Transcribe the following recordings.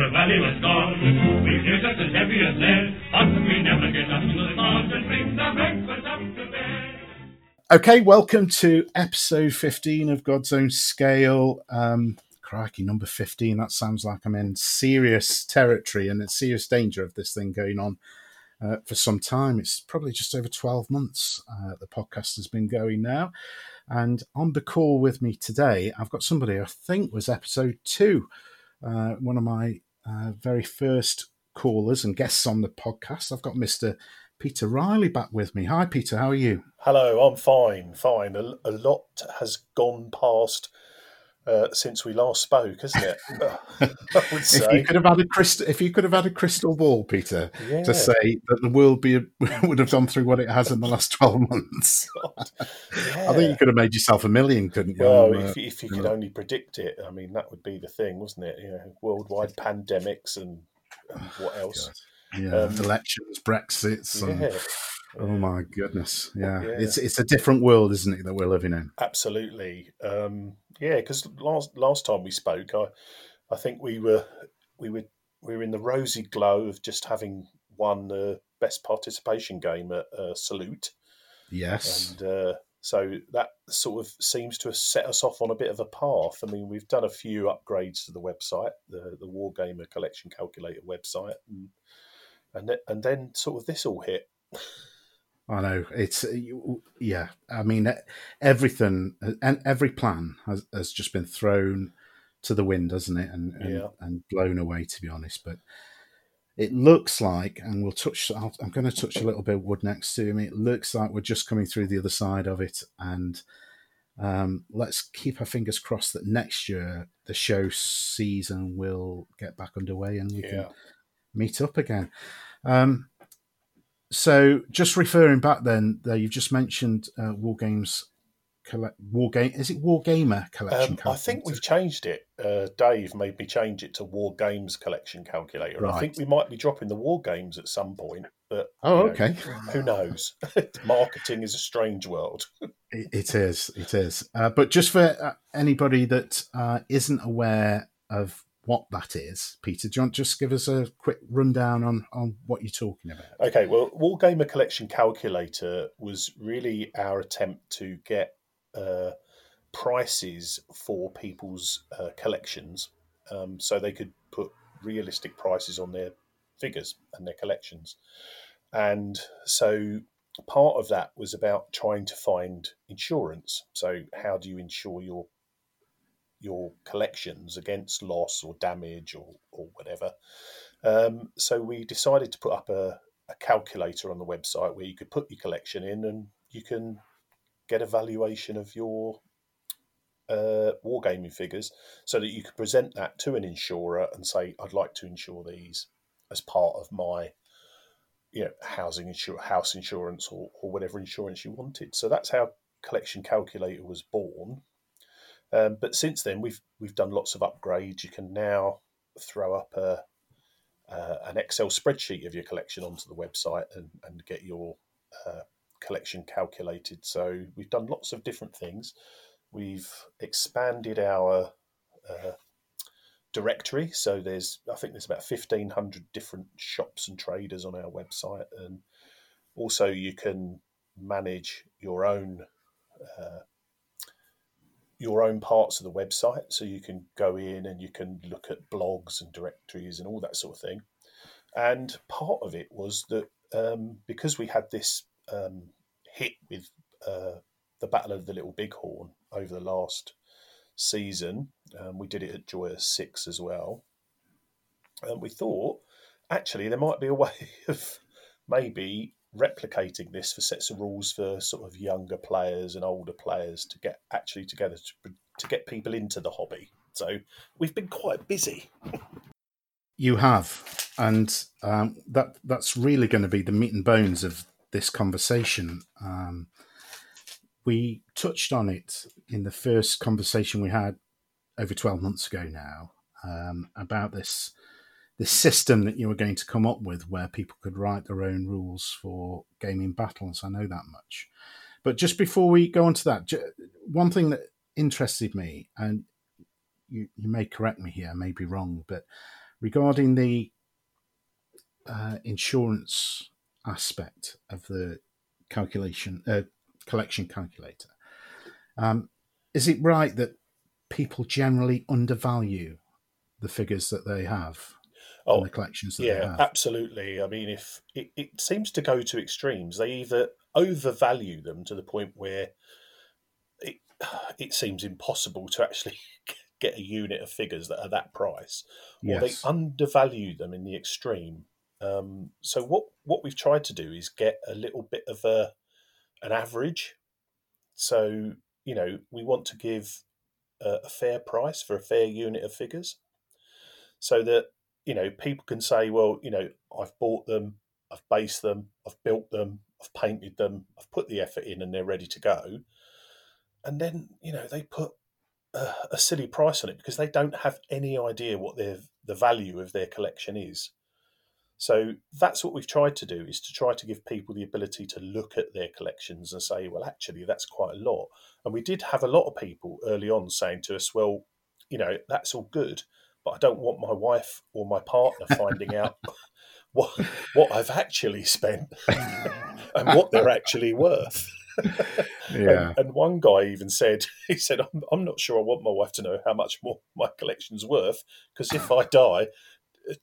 the valley was gone. We as heavy as lead, but we never get up to the and bring the breakfast up to bed. Okay, welcome to episode 15 of God's Own Scale. Um, crikey, number 15. That sounds like I'm in serious territory and in serious danger of this thing going on uh, for some time. It's probably just over 12 months uh, the podcast has been going now. And on the call with me today, I've got somebody I think was episode two, uh, one of my uh, very first callers and guests on the podcast. I've got Mr. Peter Riley back with me. Hi, Peter. How are you? Hello, I'm fine, fine. A, a lot has gone past uh, since we last spoke, hasn't it? I would say. If you could have had a crystal, if you could have had a crystal ball, Peter, Yeah. to say that the world be would have gone through what it has in the last twelve months, I think you could have made yourself a million, couldn't you? Well, on, uh, if, if you could only predict it, I mean, that would be the thing, wasn't it? You know, worldwide pandemics and, and what else? yeah, um, elections, Brexits, and, Yeah, oh my goodness, yeah. Yeah. it's it's a different world, isn't it, that we're living in? absolutely. Um, yeah, because last last time we spoke, I I think we were we were we were in the rosy glow of just having won the best participation game at uh, Salute. Yes, and uh, so that sort of seems to have set us off on a bit of a path. I mean, we've done a few upgrades to the website, the the Wargamer Collection Calculator website, and and, and then sort of this all hit. I know it's yeah. I mean, everything and every plan has, has just been thrown to the wind, hasn't it? And and, Yeah. and blown away, to be honest. But it looks like, and we'll touch. I'll, I'm going to touch a little bit of wood next to me. It looks like we're just coming through the other side of it, and um, let's keep our fingers crossed that next year the show season will get back underway and we can meet up again. Um, so, just referring back then, there you've just mentioned uh, War Games. Colle- War game is it War Gamer collection? um, I think we've changed it. Uh, Dave made me change it to War Games Collection Calculator. and I think we might be dropping the War Games at some point, but Oh, you know, okay. who knows? Marketing is a strange world. It, it is. It is. Uh, but just for uh, anybody that uh, isn't aware of what that is, Peter, do you want to just give us a quick rundown on on what you're talking about? Okay, well, Wargamer Collection Calculator was really our attempt to get uh, prices for people's uh, collections um, so they could put realistic prices on their figures and their collections. And so part of that was about trying to find insurance. So, how do you insure your your collections against loss or damage or, or whatever? Um, so we decided to put up a, a calculator on the website where you could put your collection in and you can get a valuation of your uh, wargaming figures so that you could present that to an insurer and say, I'd like to insure these as part of my you know, housing insur- house insurance or, or whatever insurance you wanted. So that's how Collection Calculator was born. Um, but since then, we've we've done lots of upgrades. You can now throw up a uh, an Excel spreadsheet of your collection onto the website and, and get your uh, collection calculated. So we've done lots of different things. We've expanded our uh, directory. So there's I think there's about fifteen hundred different shops and traders on our website, and also you can manage your own. Your own parts of the website. So you can go in and you can look at blogs and directories and all that sort of thing. And part of it was that um, because we had this um, hit with uh, the Battle of the Little Bighorn over the last season, um, we did it at Joy of Six as well. And we thought, actually, there might be a way of maybe replicating this for sets of rules for sort of younger players and older players to get actually together to, to get people into the hobby. So we've been quite busy. You have, and um, that that's really going to be the meat and bones of this conversation. Um, we touched on it in the first conversation we had over twelve months ago now um, about this this system that you were going to come up with, where people could write their own rules for gaming battles. I know that much, but just before we go on to that, one thing that interested me, and you, you may correct me here, I may be wrong, but regarding the uh, insurance aspect of the calculation uh, collection calculator. Um, is it right that people generally undervalue the figures that they have Oh, and the collections yeah, absolutely. I mean, if it, it seems to go to extremes, they either overvalue them to the point where it it seems impossible to actually get a unit of figures that are that price, or Yes. they undervalue them in the extreme. Um, so what what we've tried to do is get a little bit of a an average. So you know we want to give a, a fair price for a fair unit of figures, so that you know people can say, well, you know, I've bought them, I've based them, I've built them, I've painted them, I've put the effort in, and they're ready to go. And then you know they put a, a silly price on it because they don't have any idea what their the value of their collection is. So that's what we've tried to do is to try to give people the ability to look at their collections and say, well, actually, that's quite a lot. And we did have a lot of people early on saying to us, well, you know, that's all good, but I don't want my wife or my partner finding out what what I've actually spent and what they're actually worth. Yeah. And, and one guy even said, he said, I'm, I'm not sure I want my wife to know how much more my collection's worth because if I die,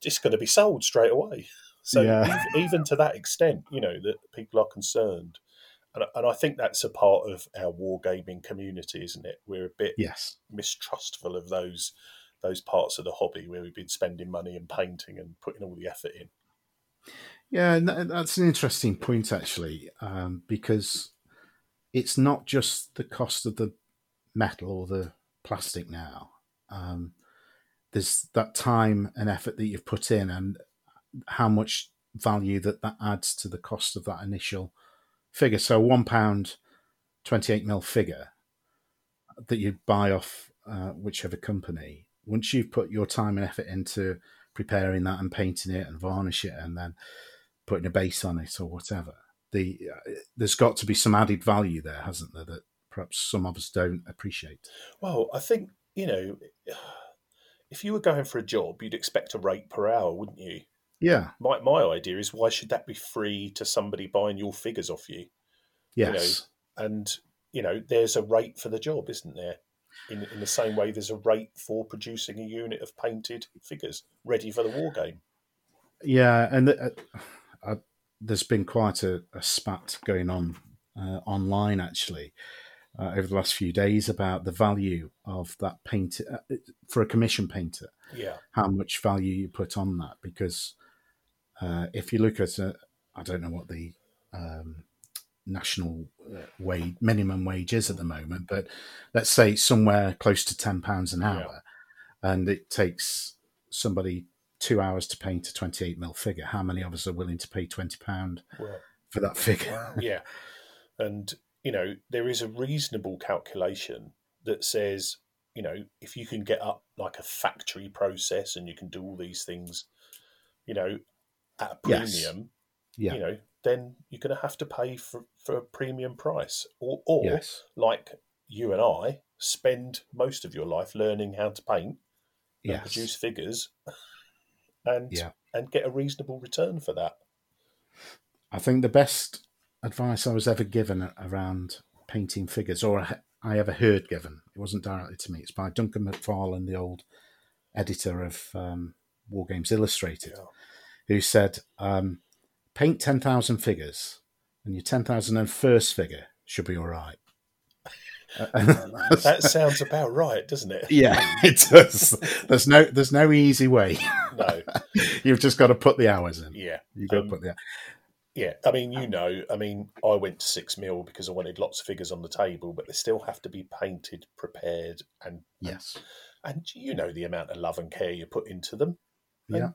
it's going to be sold straight away. So Yeah. ev- even to that extent, you know, that people are concerned. And, and I think that's a part of our wargaming community, isn't it? We're a bit Yes. mistrustful of those those parts of the hobby where we've been spending money and painting and putting all the effort in. Yeah, that's an interesting point actually, um, because it's not just the cost of the metal or the plastic now. Um, there's that time and effort that you've put in, and how much value that that adds to the cost of that initial figure. So, one pound, twenty-eight mil figure that you buy off uh, whichever company. Once you've put your time and effort into preparing that and painting it and varnish it, and then putting a base on it or whatever. The uh, there's got to be some added value there, hasn't there? That perhaps some of us don't appreciate. Well, I think, you know, if you were going for a job, you'd expect a rate per hour, wouldn't you? Yeah. My, my idea is why should that be free to somebody buying your figures off you? Yes. And, you know, there's a rate for the job, isn't there? In, in the same way, there's a rate for producing a unit of painted figures ready for the war game. Yeah, and uh, uh, there's been quite a, a spat going on uh, online actually uh, over the last few days about the value of that paint uh, for a commission painter. Yeah. How much value you put on that? Because uh, if you look at, uh, I don't know what the um, national uh, wage minimum wage is at the moment, but let's say somewhere close to ten pounds an hour, and it takes somebody two hours to paint a 28 mil figure. How many of us are willing to pay 20 pound for that figure? yeah. And, you know, there is a reasonable calculation that says, you know, if you can get up like a factory process and you can do all these things, you know, at a Yes. premium, yeah. you know, then you're going to have to pay for, for a premium price. Or, or yes. like you and I, spend most of your life learning how to paint and Yes. produce figures and Yeah. and get a reasonable return for that. I think the best advice I was ever given around painting figures, or I- I ever heard given, it wasn't directly to me. It's by Duncan McFarlane, the old editor of um, War Games Illustrated, Yeah. who said, um, "Paint ten thousand figures, and your ten thousand and first figure should be all right." That sounds about right, doesn't it? yeah, it does. There's no, there's no easy way. No. You've just got to put the hours in. Yeah. You've got to Um, put the. Yeah, I mean, you know, I mean, I went to six mil because I wanted lots of figures on the table, but they still have to be painted, prepared, and Yes. and you know the amount of love and care you put into them. And, Yeah.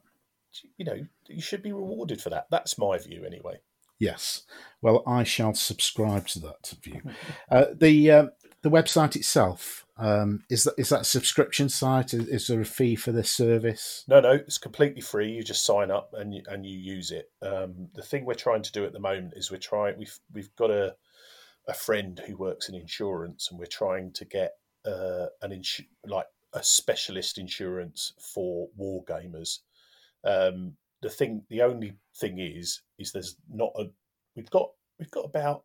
You know, you should be rewarded for that. That's my view, anyway. Yes. Well, I shall subscribe to that view. Uh, the uh, the website itself um, is that is that a subscription site? Is, is there a fee for this service? No, no, it's completely free. You just sign up and you, and you use it. Um, the thing we're trying to do at the moment is we're trying. We've we've got a a friend who works in insurance, and we're trying to get uh, an insu- like a specialist insurance for war gamers. Um, the thing, the only thing is, is there's not a. We've got we've got about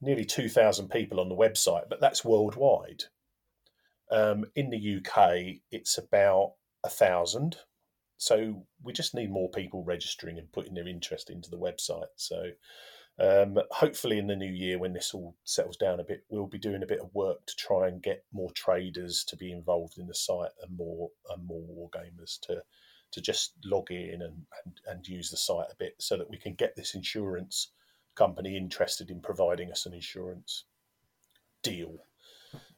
nearly two thousand people on the website, but that's worldwide. Um, in the UK, it's about a thousand. So we just need more people registering and putting their interest into the website. So um, hopefully, in the new year, when this all settles down a bit, we'll be doing a bit of work to try and get more traders to be involved in the site and more and more wargamers to to just log in and, and, and use the site a bit so that we can get this insurance company interested in providing us an insurance deal.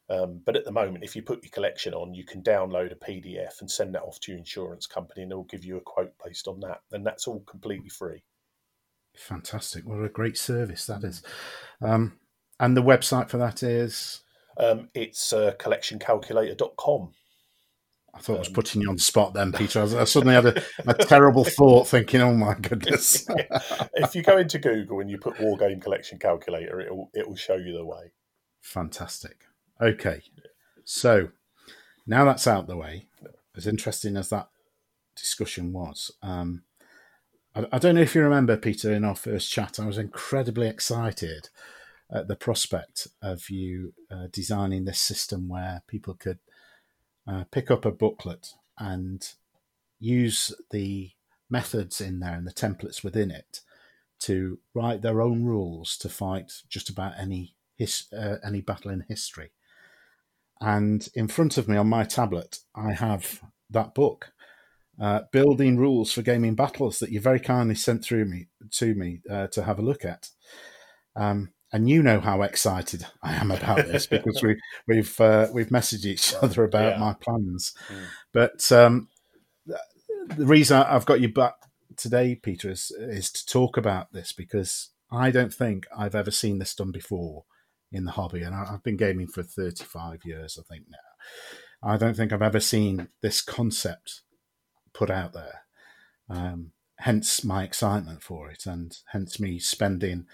Um, but at the moment, if you put your collection on, you can download a PDF and send that off to your insurance company, and they'll give you a quote based on that. And that's all completely free. Fantastic! What a great service that is. Um, and the website for that is. Um, it's uh, collectioncalculator.com. I thought I was putting you on the spot then, Peter. I, was, I suddenly had a, a, terrible thought thinking, oh my goodness. if you go into Google and you put War Game Collection Calculator, it will, it will show you the way. Fantastic. Okay. So now that's out the way, as interesting as that discussion was, um, I, don't know if you remember, Peter, in our first chat, I was incredibly excited at the prospect of you uh, designing this system where people could – uh, pick up a booklet and use the methods in there and the templates within it to write their own rules to fight just about any his, uh, any battle in history. And in front of me on my tablet, I have that book, uh, "Building Rules for Gaming Battles," that you very kindly sent through me to me uh, to have a look at. Um, and you know how excited I am about this because we we've uh, we've messaged each other about yeah. my plans. Mm. But um, the reason I've got you back today, Peter, is is to talk about this because I don't think I've ever seen this done before in the hobby, and I've been gaming for thirty five years, I think now. I don't think I've ever seen this concept put out there. Um, hence my excitement for it, and hence me spending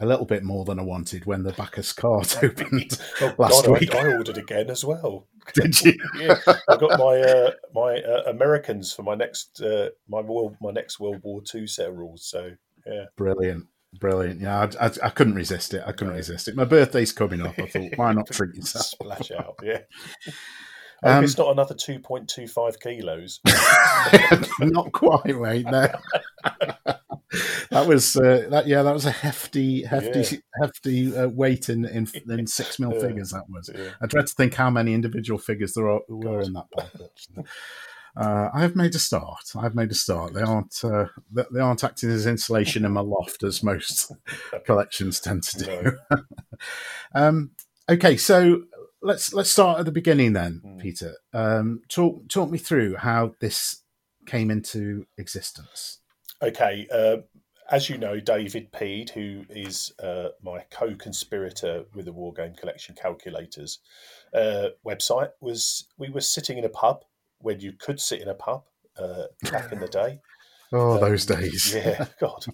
a little bit more than I wanted when the Baccus cart opened oh, last God, week. I, I, ordered again as well. Did you? yeah, I got my uh, my uh, Americans for my next uh, my world my next World War Two set of rules. So yeah, brilliant. Brilliant. Yeah, I, I, I couldn't resist it. I couldn't resist it. My birthday's coming up. I thought, why not treat yourself? Splash out. Yeah. Um, it's not another 2.25 kilos. not quite, mate. No. that was uh, that. Yeah, that was a hefty, hefty, yeah. hefty uh, weight in, in in six mil yeah. figures. That was. Yeah. I dread to think how many individual figures there are, were in that package. Uh, I have made a start. I've made a start. They aren't uh, they aren't acting as insulation in my loft as most collections tend to do. No. um, okay, so let's let's start at the beginning then, mm. Peter. Um, talk talk me through how this came into existence. Okay, uh, as you know, David Peed, who is uh, my co-conspirator with the War Game Collection Calculators uh, website, was we were sitting in a pub when you could sit in a pub uh, back in the day. Oh, um, those days! yeah, God.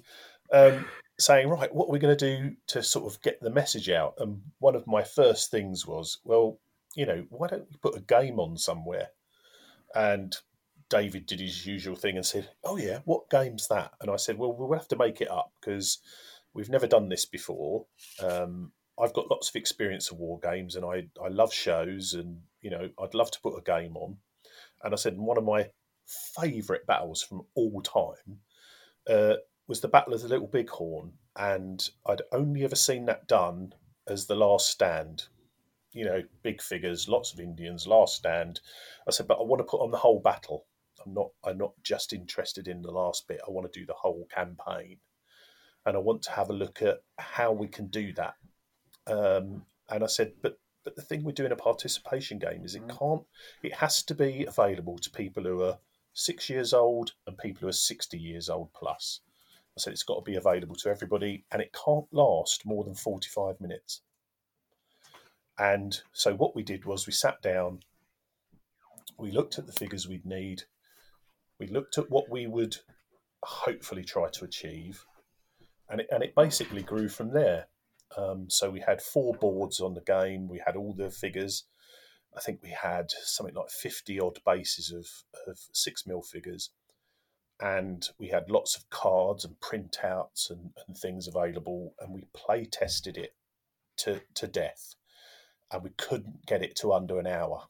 Um, saying, right, what are we going to do to sort of get the message out? And one of my first things was, well, you know, why don't we put a game on somewhere? And David did his usual thing and said, oh, yeah, what game's that? And I said, well, we'll have to make it up because we've never done this before. Um, I've got lots of experience of war games and I, I love shows and, you know, I'd love to put a game on. And I said, one of my favourite battles from all time uh, was the Battle of the Little Bighorn, and I'd only ever seen that done as the last stand. You know, big figures, lots of Indians, last stand. I said, but I want to put on the whole battle. I'm not. I'm not just interested in the last bit. I want to do the whole campaign, and I want to have a look at how we can do that. Um, and I said, but but the thing we're doing a participation game is it mm. can't. It has to be available to people who are six years old and people who are sixty years old plus. I said it's got to be available to everybody and it can't last more than 45 minutes. And so what we did was we sat down, we looked at the figures we'd need, we looked at what we would hopefully try to achieve, and it, and it basically grew from there. Um, so we had four boards on the game, we had all the figures. I think we had something like 50 odd bases of, of six mil figures. And we had lots of cards and printouts and, and things available. And we play tested it to, to death. And we couldn't get it to under an hour.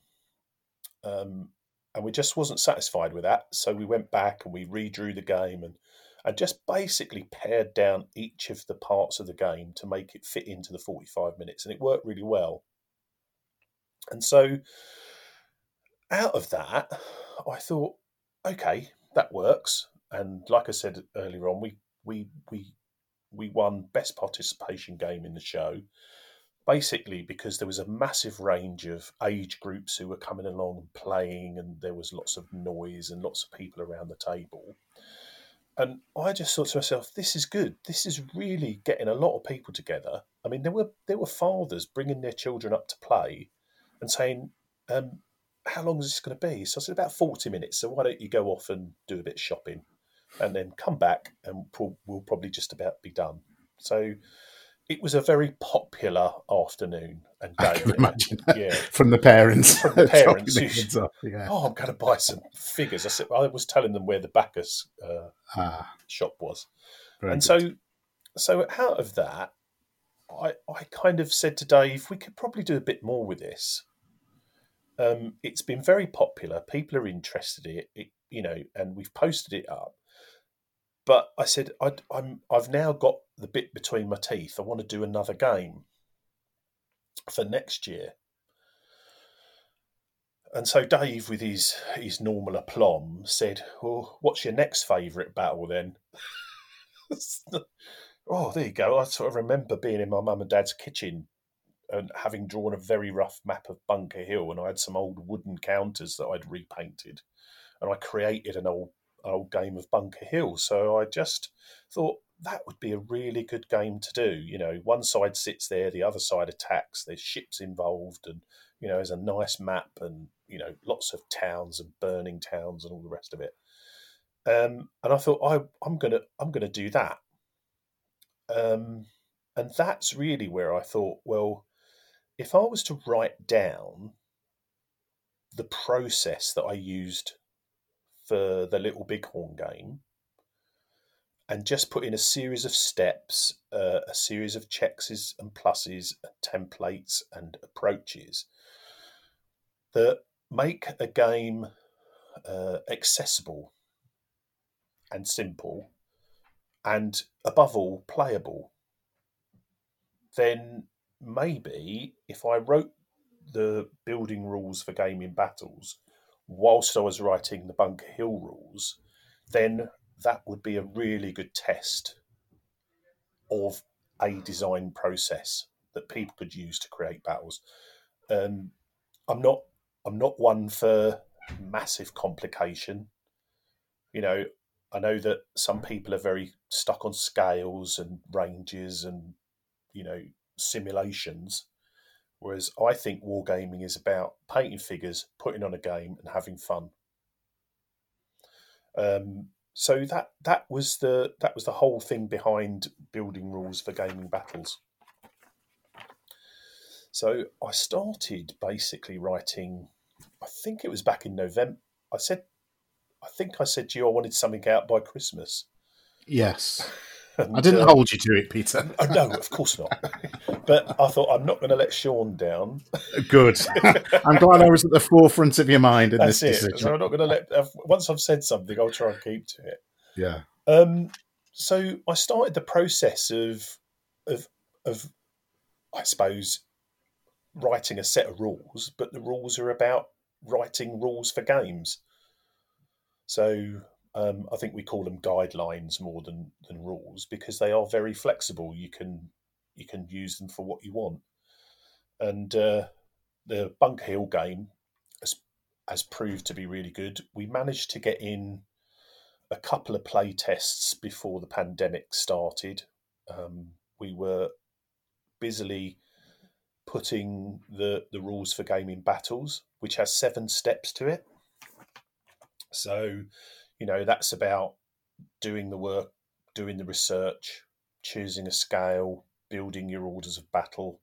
Um, and we just wasn't satisfied with that. So we went back and we redrew the game and and just basically pared down each of the parts of the game to make it fit into the 45 minutes. And it worked really well. And so out of that, I thought, okay, that works. And like I said earlier on, we we we we won best participation game in the show basically because there was a massive range of age groups who were coming along and playing and there was lots of noise and lots of people around the table and I just thought to myself, this is good. This is really getting a lot of people together. I mean, there were there were fathers bringing their children up to play, and saying, um, "How long is this going to be?" So I said, "About forty minutes. So why don't you go off and do a bit of shopping, and then come back, and we'll probably just about be done." So it was a very popular afternoon and day. I can imagine yeah. from the parents. From the parents. who- up, yeah. oh, I'm going to buy some figures. I said I was telling them where the Baccus uh, Ah, shop was, and good. so so out of that, I I kind of said to Dave, we could probably do a bit more with this. Um, it's been very popular. People are interested in it, it, you know, and we've posted it up. But I said, I, I'm I've now got the bit between my teeth. I want to do another game for next year. And so Dave, with his his normal aplomb, said, "Well, what's your next favourite battle then?" oh, there you go. I sort of remember being in my mum and dad's kitchen and having drawn a very rough map of Bunker Hill, and I had some old wooden counters that I'd repainted, and I created an old old game of Bunker Hill. So I just thought that would be a really good game to do. You know, one side sits there, the other side attacks. There's ships involved, and you know, there's a nice map, and you know, lots of towns and burning towns and all the rest of it. Um, and I thought I, I'm gonna I'm gonna do that. Um, and that's really where I thought, well, if I was to write down the process that I used for the Little Bighorn game and just put in a series of steps, uh, a series of checks and pluses, and templates and approaches that make a game uh, accessible and simple and above all playable then maybe if I wrote the building rules for gaming battles whilst I was writing the Bunker Hill rules, then that would be a really good test of a design process that people could use to create battles. Um, I'm not I'm not one for massive complication. You know, I know that some people are very stuck on scales and ranges and you know simulations whereas i think wargaming is about painting figures putting on a game and having fun. Um, so that that was the that was the whole thing behind building rules for gaming battles. So i started basically writing i think it was back in november i said i think i said to you i wanted something out by christmas. Yes, And, I didn't uh, hold you to it, Peter. Oh, no, of course not. but I thought I'm not going to let Sean down. Good. I'm glad I was at the forefront of your mind in That's this it. decision. So I'm not going to let. Once I've said something, I'll try and keep to it. Yeah. Um, so I started the process of, of, of, I suppose, writing a set of rules. But the rules are about writing rules for games. So um, I think we call them guidelines more than than rules because they are very flexible. You can you can use them for what you want. And uh, the Bunker Hill game has, has proved to be really good. We managed to get in a couple of play tests before the pandemic started. Um, we were busily putting the the rules for gaming battles, which has seven steps to it. So, you know, that's about doing the work, doing the research, choosing a scale, building your orders of battle,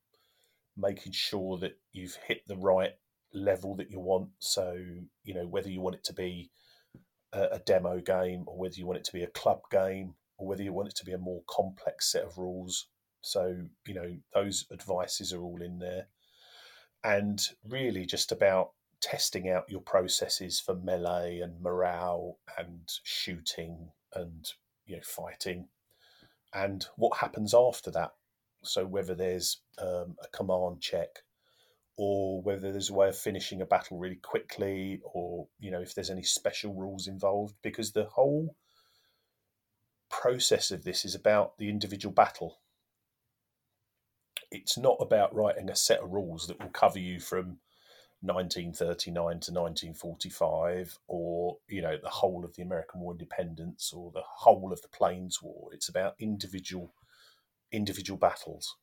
making sure that you've hit the right level that you want. So, you know, whether you want it to be a, a demo game or whether you want it to be a club game or whether you want it to be a more complex set of rules. So, you know, those advices are all in there. And really just about testing out your processes for melee and morale and shooting and, you know, fighting and what happens after that. So, whether there's um, a command check or whether there's a way of finishing a battle really quickly or, you know, if there's any special rules involved, because the whole process of this is about the individual battle. It's not about writing a set of rules that will cover you from 1939 to 1945 or you know the whole of the American War Independence or the whole of the Plains War. It's about individual individual battles.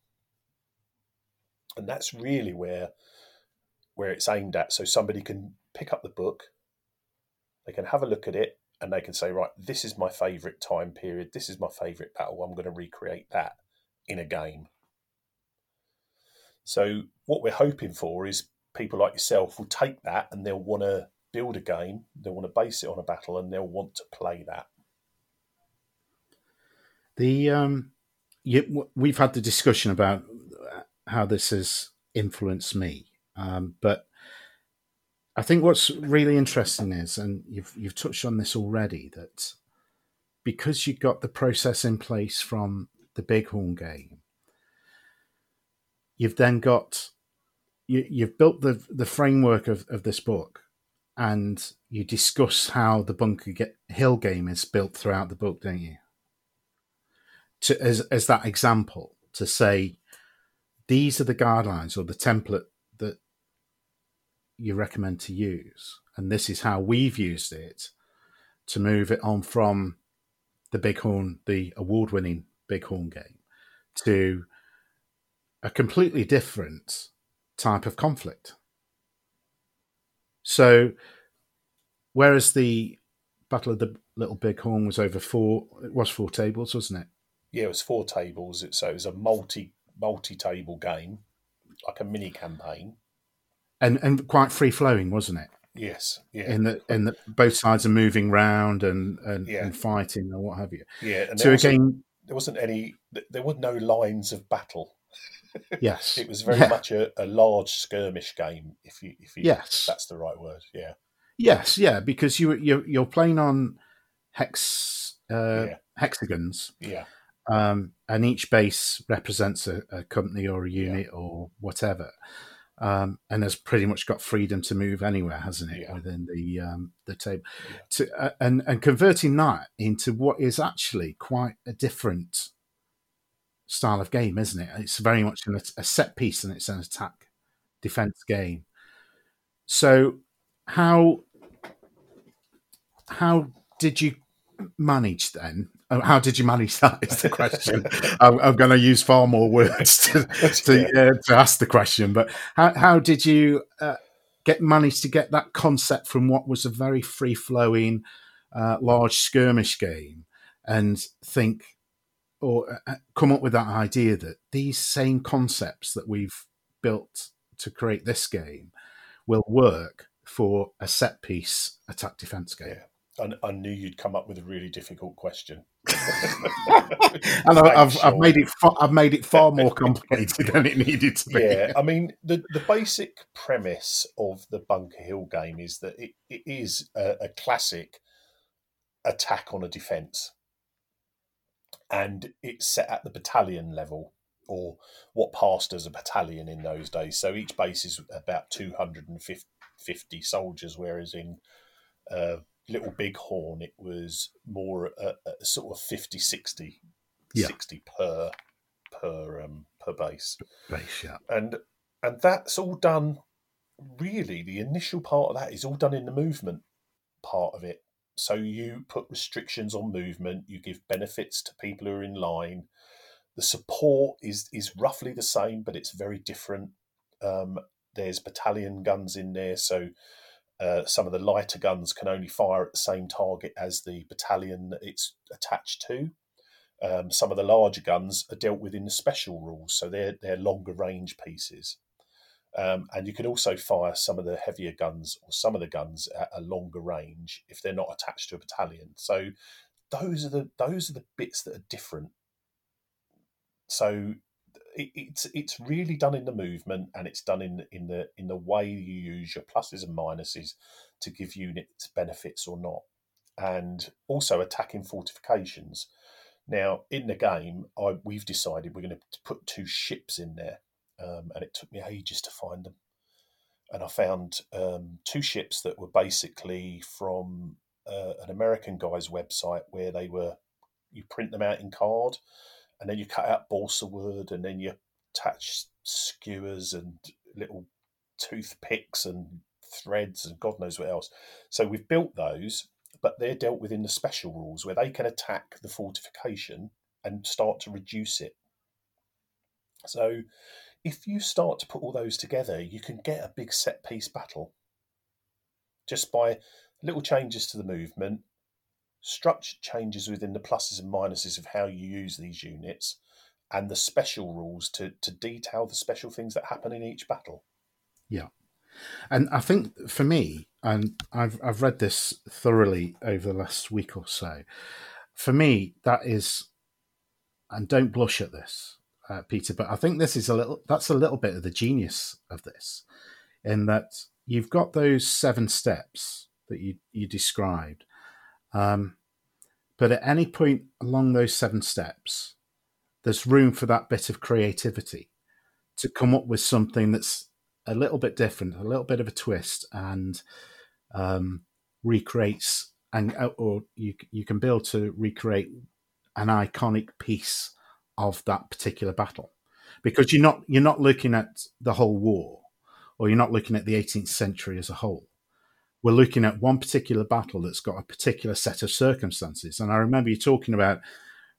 And that's really where where it's aimed at. So somebody can pick up the book they can have a look at it and they can say, right, this is my favourite time period, this is my favourite battle, I'm going to recreate that in a game. So, what we're hoping for is people like yourself will take that and they'll want to build a game, they'll want to base it on a battle, and they'll want to play that. The um, you, we've had the discussion about how this has influenced me, um, but I think what's really interesting is, and you've you've touched on this already, that because you've got the process in place from the Bighorn game, you've then got you, you've built the the framework of, of this book, and you discuss how the Bunker get, Hill game is built throughout the book, don't you? To as as that example to say these are the guidelines or the template that you recommend to use. And this is how we've used it to move it on from the Bighorn, the award winning Bighorn game, to a completely different type of conflict. So, whereas the Battle of the Little Bighorn was over four, it was four tables, wasn't it? Yeah, it was four tables. So it was a multi multi table game, like a mini campaign and and quite free flowing, wasn't it? Yes, yeah. In the in the both sides are moving round and and, yeah. and fighting and what have you. Yeah. And so again, there wasn't any. There were no lines of battle. Yes, it was very yeah. much a, a, large skirmish game. If you if you yes, if that's the right word. Yeah. Yes, yeah, because you you're you're playing on hex uh, yeah. hexagons. Yeah. Um, and each base represents a, a company or a unit or whatever um, and has pretty much got freedom to move anywhere, hasn't it, yeah. within the um, the table? Yeah. To, uh, and and converting that into what is actually quite a different style of game, isn't it? It's very much an, a set piece and it's an attack defense game. So how how did you manage then Oh, how did you manage that? Is the question. I'm, I'm, going to use far more words to to, uh, to, ask the question. But how how did you uh, get manage to get that concept from what was a very free flowing, uh, large skirmish game, and think or uh, come up with that idea that these same concepts that we've built to create this game will work for a set piece attack defense game. Yeah. I, I knew you'd come up with a really difficult question. and I've, sure. I've, made it far, I've made it far more complicated than it needed to be. Yeah, I mean the the basic premise of the Bunker Hill game is that it, it is a, a classic attack on a defence, and it's set at the battalion level or what passed as a battalion in those days. So each base is about two hundred and fifty soldiers, whereas in uh, Little Bighorn, it was more a, a sort of 50 60, yeah. 60 per per um, per base. Base, yeah. And and that's all done. Really, the initial part of that is all done in the movement part of it. So you put restrictions on movement. You give benefits to people who are in line. The support is is roughly the same, but it's very different. Um, there's battalion guns in there, so uh, some of the lighter guns can only fire at the same target as the battalion it's attached to. Um, some of the larger guns are dealt with in the special rules, so they're they're longer range pieces. Um, and you can also fire some of the heavier guns or some of the guns at a longer range if they're not attached to a battalion. So those are the those are the bits that are different. So it, it's it's really done in the movement and it's done in in the in the way you use your pluses and minuses to give units benefits or not, and also attacking fortifications. Now in the game, I, we've decided we're going to put two ships in there um, and it took me ages to find them. And I found um, two ships that were basically from uh, an American guy's website where they were, you print them out in card, and then you cut out balsa wood, and then you attach skewers and little toothpicks and threads and God knows what else. So we've built those, but they're dealt with in the special rules where they can attack the fortification and start to reduce it. So if you start to put all those together, you can get a big set piece battle just by little changes to the movement, structure changes within the pluses and minuses of how you use these units, and the special rules to, to detail the special things that happen in each battle. Yeah. And I think for me, and I've I've read this thoroughly over the last week or so. For me, that is, and don't blush at this uh, Peter, but I think this is a little that's a little bit of the genius of this, in that you've got those seven steps that you you described, um, but at any point along those seven steps, there's room for that bit of creativity to come up with something that's a little bit different, a little bit of a twist, and um, recreates and or you you can build to recreate an iconic piece of that particular battle because you're not you're not looking at the whole war or you're not looking at the 18th century as a whole we're looking at one particular battle that's got a particular set of circumstances and i remember you talking about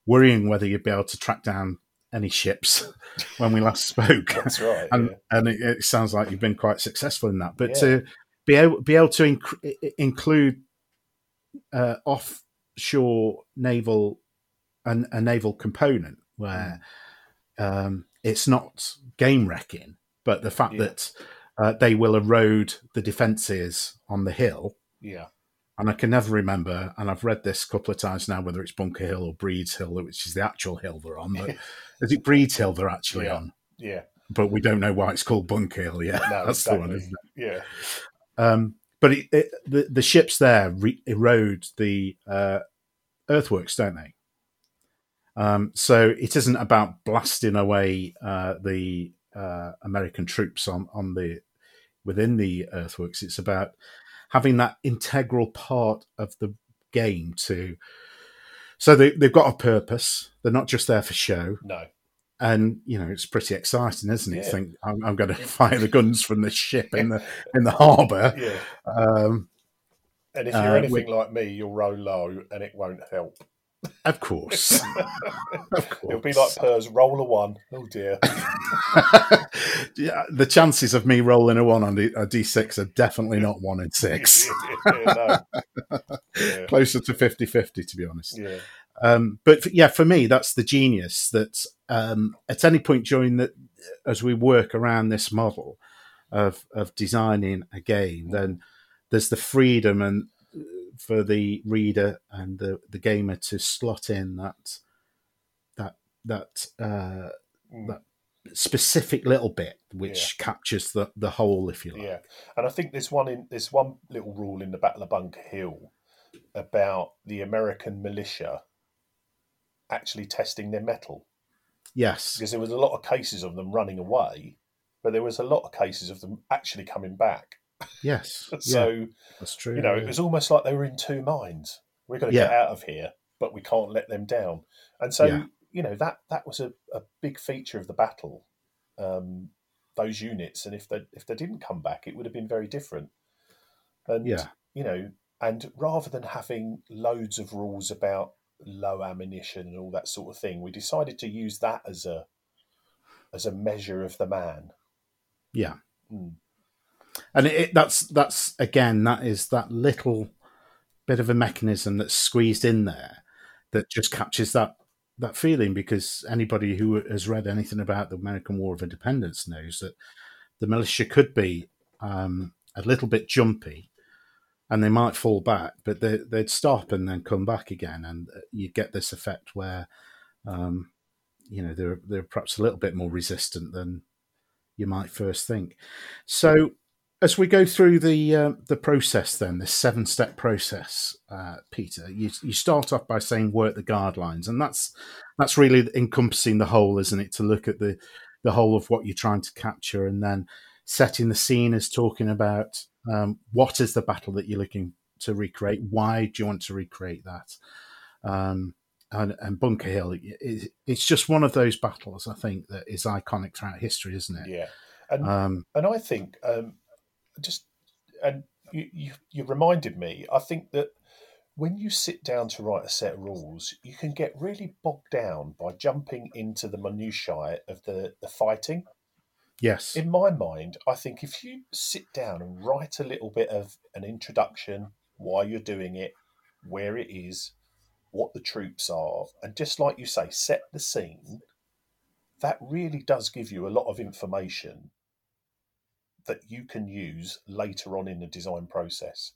worrying whether you'd be able to track down any ships when we last spoke That's right. and yeah. and it, it sounds like you've been quite successful in that but Yeah. to be able be able to inc- include uh, offshore naval and a naval component where um, it's not game wrecking, but the fact Yeah. that uh, they will erode the defences on the hill. Yeah. And I can never remember, and I've read this a couple of times now, whether it's Bunker Hill or Breeds Hill, which is the actual hill they're on. But is it Breeds Hill they're actually Yeah. on? Yeah. But we don't know why it's called Bunker Hill yet. No, That's the one, isn't it? Yeah. Um, but it, it, the the ships there re- erode the uh, earthworks, don't they? Um, so it isn't about blasting away uh, the uh, American troops on on the within the earthworks. It's about having that integral part of the game to. So they, they've got a purpose. They're not just there for show, No. and you know it's pretty exciting, isn't it? Yeah. Think I'm, I'm going to fire the guns from this ship in the in the harbour. Yeah. Um, And if you're Uh, anything we- like me, you'll row low and it won't help. Of course, of course. It'll be like Purrs, roll a one. Oh dear. yeah, the chances of me rolling a one on a d6 are definitely not one in six. yeah, no. yeah. Closer to 50 50, to be honest. yeah. Um, but f- yeah, for me, that's the genius that um, at any point during the, as we work around this model of, of designing a game, then there's the freedom and for the reader and the, the gamer to slot in that that that uh, Mm. that specific little bit which captures the the whole, if you like. Yeah, and I think there's one in there's one little rule in the Battle of Bunker Hill about the American militia actually testing their mettle Yes. because there was a lot of cases of them running away, but there was a lot of cases of them actually coming back. Yes. So yeah, that's true. you know, yeah. it was almost like they were in two minds. We're going to Yeah. get out of here, but we can't let them down. And so you know that that was a, a big feature of the battle. Um, those units, and if they if they didn't come back, it would have been very different. And Yeah. you know, and rather than having loads of rules about low ammunition and all that sort of thing, we decided to use that as a as a measure of the man. Yeah. Mm. And it, it, that's that's again that is that little bit of a mechanism that's squeezed in there that just captures that that feeling because anybody who has read anything about the American War of Independence knows that the militia could be um, a little bit jumpy, and they might fall back, but they, would stop and then come back again, and uh, you get this effect where, um, you know, they're they're perhaps a little bit more resistant than you might first think. So as we go through the uh, the process, then this seven step process, uh, Peter, you you start off by saying work the guard lines, and that's that's really encompassing the whole, isn't it? To look at the the whole of what you're trying to capture, and then setting the scene is talking about um, what is the battle that you're looking to recreate, why do you want to recreate that, um, and, and, Bunker Hill, it, it's just one of those battles I think that is iconic throughout history, isn't it? Yeah, and um, and I think um, just and you, you you reminded me. I think that when you sit down to write a set of rules, you can get really bogged down by jumping into the minutiae of the, the fighting. Yes. In my mind, I think if you sit down and write a little bit of an introduction, why you're doing it, where it is, what the troops are, and just like you say, set the scene, that really does give you a lot of information that you can use later on in the design process.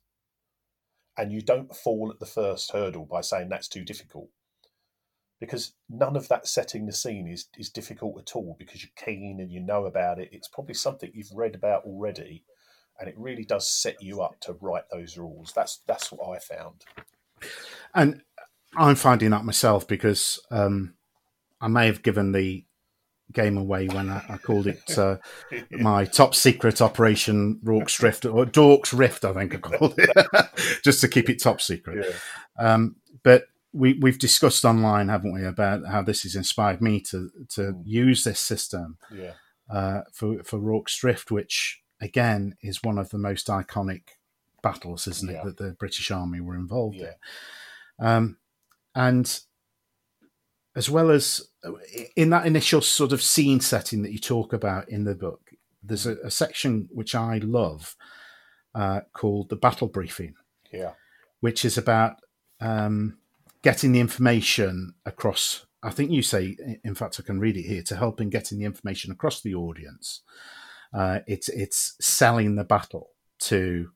And you don't fall at the first hurdle by saying that's too difficult. Because none of that setting the scene is, is difficult at all because you're keen and you know about it. It's probably something you've read about already, and it really does set you up to write those rules. That's that's what I found. And I'm finding that myself because um, I may have given the game away when I, I called it uh, my top secret operation Rorke's Drift or Dork's Drift, I think I called it, just to keep it top secret. Yeah. Um, but we we've discussed online, haven't we, about how this has inspired me to to mm. use this system yeah. uh, for for Rorke's Drift, which again is one of the most iconic battles, isn't it, that the British Army were involved in. Um, and as well as in that initial sort of scene setting that you talk about in the book, there's a, a section which I love uh, called the battle briefing. Yeah. Which is about um, getting the information across. I think you say, in fact, I can read it here to help in getting the information across the audience. Uh, it's it's selling the battle to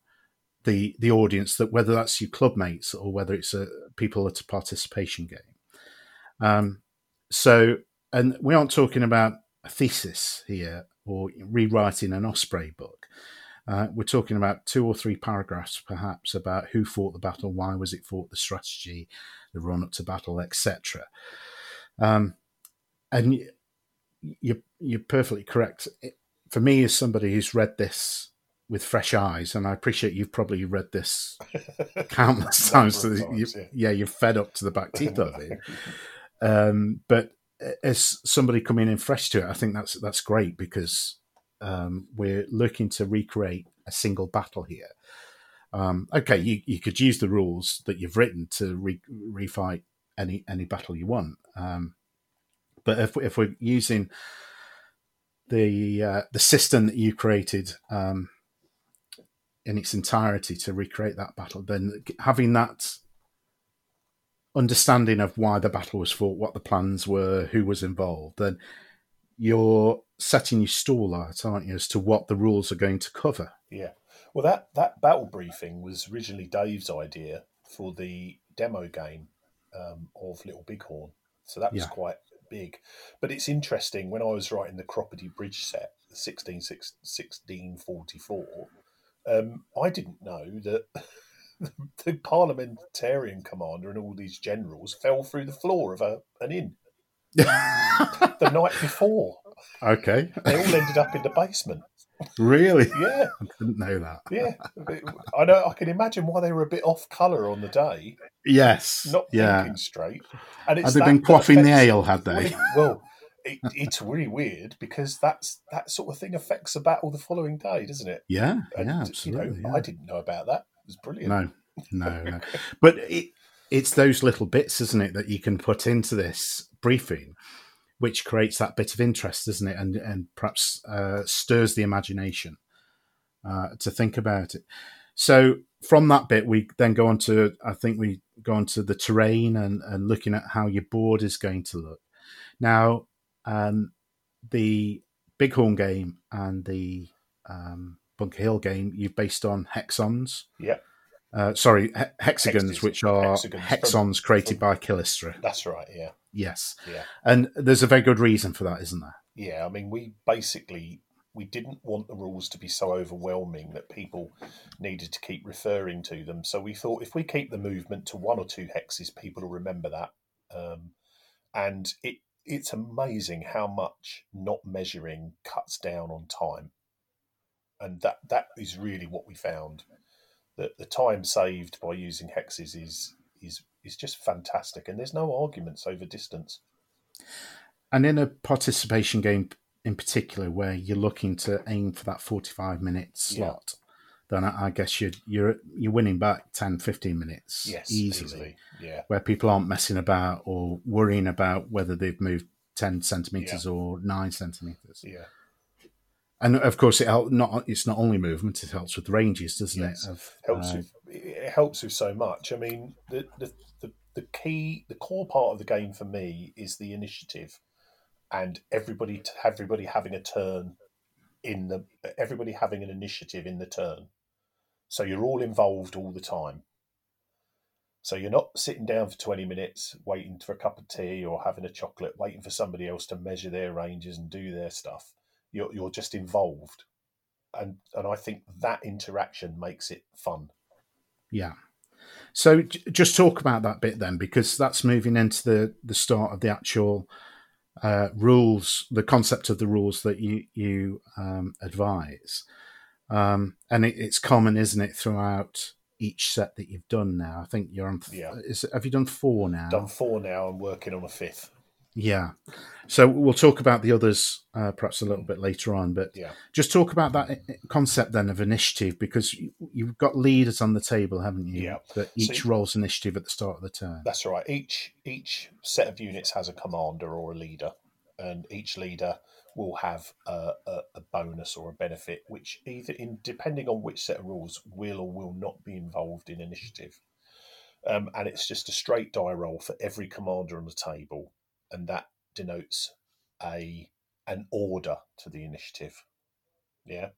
the the audience that whether that's your club mates or whether it's a, people at a participation game. Um, so, and we aren't talking about a thesis here or rewriting an Osprey book. Uh, we're talking about two or three paragraphs, perhaps, about who fought the battle, why was it fought, the strategy, the run up to battle, etc. Um, and you're you're perfectly correct. For me, as somebody who's read this with fresh eyes, and I appreciate you've probably read this countless times. so times you, yeah. yeah, you're fed up to the back teeth of it. Um, but as somebody coming in fresh to it, I think that's that's great because um, we're looking to recreate a single battle here. Um, okay, you, you could use the rules that you've written to re- refight any any battle you want, um, but if if we're using the uh, the system that you created um, in its entirety to recreate that battle, then having that understanding of why the battle was fought, what the plans were, who was involved, then you're setting your stall out, aren't you, as to what the rules are going to cover. Yeah. Well, that, that battle briefing was originally Dave's idea for the demo game um, of Little Bighorn. So that was yeah. quite big. But it's interesting, when I was writing the Cropredy Bridge set, 16, 1644, um, I didn't know that the parliamentarian commander and all these generals fell through the floor of a, an inn the night before. Okay. They all ended up in the basement. Really? Yeah. I didn't know that. Yeah. I know I can imagine why they were a bit off colour on the day. Yes. Not yeah. thinking straight. And it's had they been quaffing the ale, had they? Well, it, it's really weird because that's that sort of thing affects the battle the following day, doesn't it? Yeah, and, yeah, absolutely. You know, yeah. I didn't know about that was brilliant. No, no, no. but it, it's those little bits, isn't it, that you can put into this briefing, which creates that bit of interest, isn't it, and and perhaps uh, stirs the imagination uh, to think about it. So from that bit, we then go on to I think we go on to the terrain and, and looking at how your board is going to look. Now, um, the Bighorn game and the um, Bunker Hill game, you've based on hexons. Yeah, Uh, sorry, he- hexagons, which are hexagons from- hexons created from- by Kallistra. that's right. Yeah, Yes, yeah, and there's a very good reason for that, isn't there? yeah. I mean, we basically we didn't want the rules to be so overwhelming that people needed to keep referring to them. So we thought if we keep the movement to one or two hexes, people will remember that. Um, and it it's amazing how much not measuring cuts down on time. And that that is really what we found. That the time saved by using hexes is is is just fantastic. And there's no arguments over distance. And in a participation game in particular, where you're looking to aim for that 45 minute slot, then I, guess you're, you're you're winning back 10, 15 minutes Yes, easily, easily. Yeah. where people aren't messing about or worrying about whether they've moved 10 centimeters or 9 centimeters. Yeah. And of course, it help, not it's not only movement; it helps with ranges, doesn't Yes. it? Of, helps uh, with, it helps with so much. I mean, the, the the the key, the core part of the game for me is the initiative, and everybody everybody having a turn in the everybody having an initiative in the turn. So you're all involved all the time. So you're not sitting down for 20 minutes waiting for a cup of tea or having a chocolate, waiting for somebody else to measure their ranges and do their stuff. You're you're just involved. And and I think that interaction makes it fun. Yeah. So j- just talk about that bit then, because that's moving into the the start of the actual uh, rules, the concept of the rules that you you um, advise, um, and it, it's common, isn't it, throughout each set that you've done now? I think you're on. Yeah. Is, have you done four now? Done four now. I'm working on a fifth. Yeah. So we'll talk about the others uh, perhaps a little bit later on, but Yeah. just talk about that concept then of initiative because you, you've got leaders on the table, haven't you? Yeah. That each So- rolls initiative at the start of the turn. That's right. Each each set of units has a commander or a leader, and each leader will have a, a, a bonus or a benefit, which either in depending on which set of rules will or will not be involved in initiative. Um, and it's just a straight die roll for every commander on the table, and that denotes a an order to the initiative. Yeah.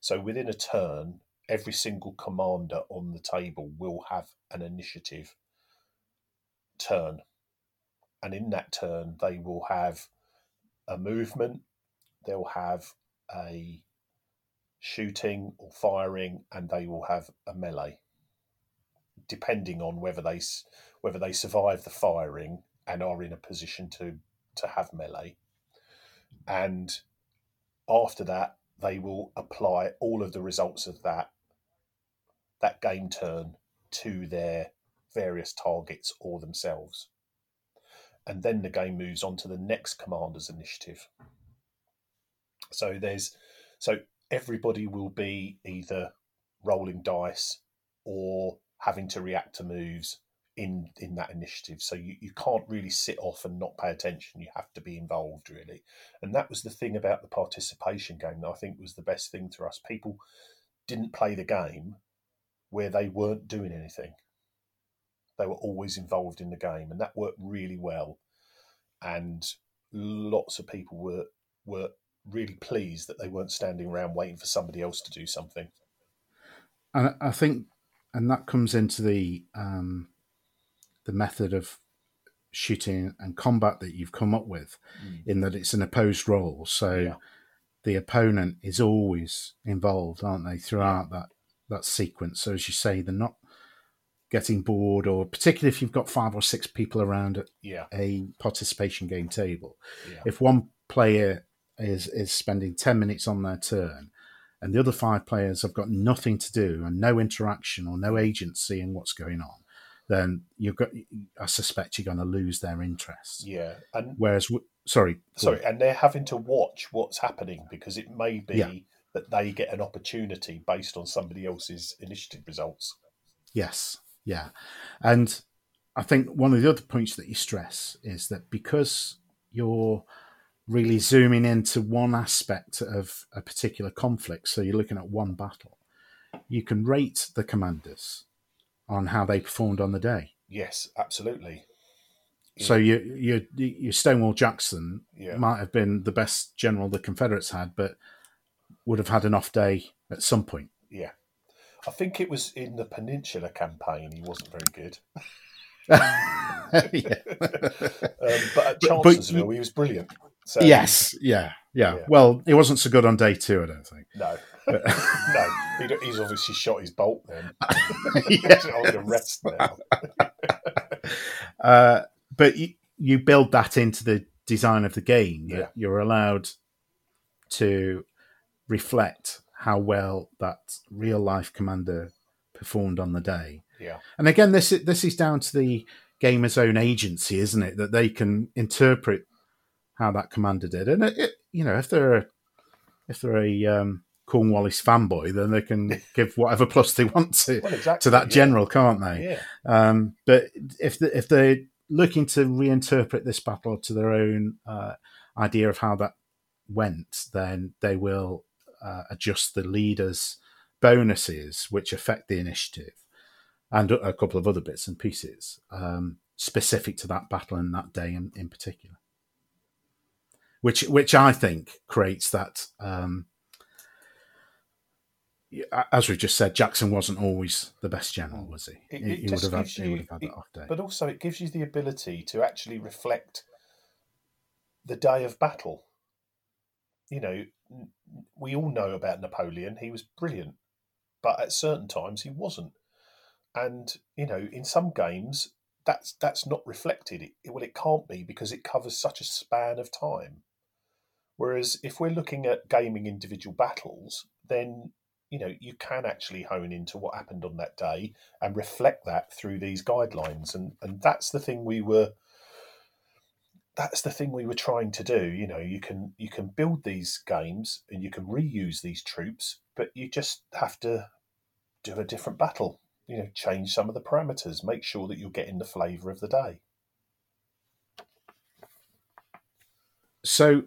So within a turn, every single commander on the table will have an initiative turn. And in that turn, they will have a movement, they'll have a shooting or firing, and they will have a melee, depending on whether they whether they survive the firing and are in a position to to have melee. And after that, they will apply all of the results of that that game turn to their various targets or themselves. And then the game moves on to the next commander's initiative. So there's so everybody will be either rolling dice or having to react to moves in in that initiative. So you, you can't really sit off and not pay attention. You have to be involved really. And that was the thing about the participation game that I think was the best thing to us. People didn't play the game where they weren't doing anything. They were always involved in the game, and that worked really well. And lots of people were were really pleased that they weren't standing around waiting for somebody else to do something. And I think, and that comes into the um, the method of shooting and combat that you've come up with, mm. in that it's an opposed roll. So Yeah. the opponent is always involved, aren't they, throughout that that sequence? So as you say, they're not getting bored, or particularly if you've got five or six people around at Yeah, a participation game table. yeah, If one player is is spending ten minutes on their turn, and the other five players have got nothing to do and no interaction or no agency in what's going on, then you've got. I suspect you're going to lose their interest. yeah. And Whereas, sorry, sorry, and they're having to watch what's happening because it may be Yeah. that they get an opportunity based on somebody else's initiative results. Yes, yeah, and I think one of the other points that you stress is that because you're really zooming into one aspect of a particular conflict, so you're looking at one battle, you can rate the commanders on how they performed on the day. Yes, absolutely. So you you you Stonewall Jackson Yeah. might have been the best general the Confederates had, but would have had an off day at some point. Yeah. I think it was in the Peninsula campaign he wasn't very good. yeah. Um, but at Chancellorsville, he was brilliant. So, yes, yeah, yeah, Yeah. Well, he wasn't so good on day two, I don't think. No. no. He's obviously shot his bolt then. Yeah. on the rest now. Uh, but you, you build that into the design of the game Yeah. you're allowed to reflect how well that real life commander performed on the day. Yeah. And again, this is, this is down to the gamer's own agency, isn't it? That they can interpret how that commander did, and it, it- you know if they're a, if they're a um, Cornwallis fanboy, then they can give whatever plus they want to Well, exactly. to that yeah. general, can't they? Yeah. Um, but if the, if they're looking to reinterpret this battle to their own uh, idea of how that went, then they will uh, adjust the leaders' bonuses, which affect the initiative, and a couple of other bits and pieces um, specific to that battle and that day in, in particular. Which, which I think creates that. Um, as we just said, Jackson wasn't always the best general, hmm. was he? It- he, it he would have had, gives he would have had that off day. But also, it gives you the ability to actually reflect the day of battle. You know, we all know about Napoleon. He was brilliant, but at certain times he wasn't. And you know, in some games, that's that's not reflected. It, well, it can't be because it covers such a span of time. Whereas if we're looking at gaming individual battles, then you know you can actually hone into what happened on that day and reflect that through these guidelines. And and that's the thing we were that's the thing we were trying to do. You know you can you can build these games and you can reuse these troops but you just have to do a different battle. You know change some of the parameters. Make sure that you're getting the flavor of the day. So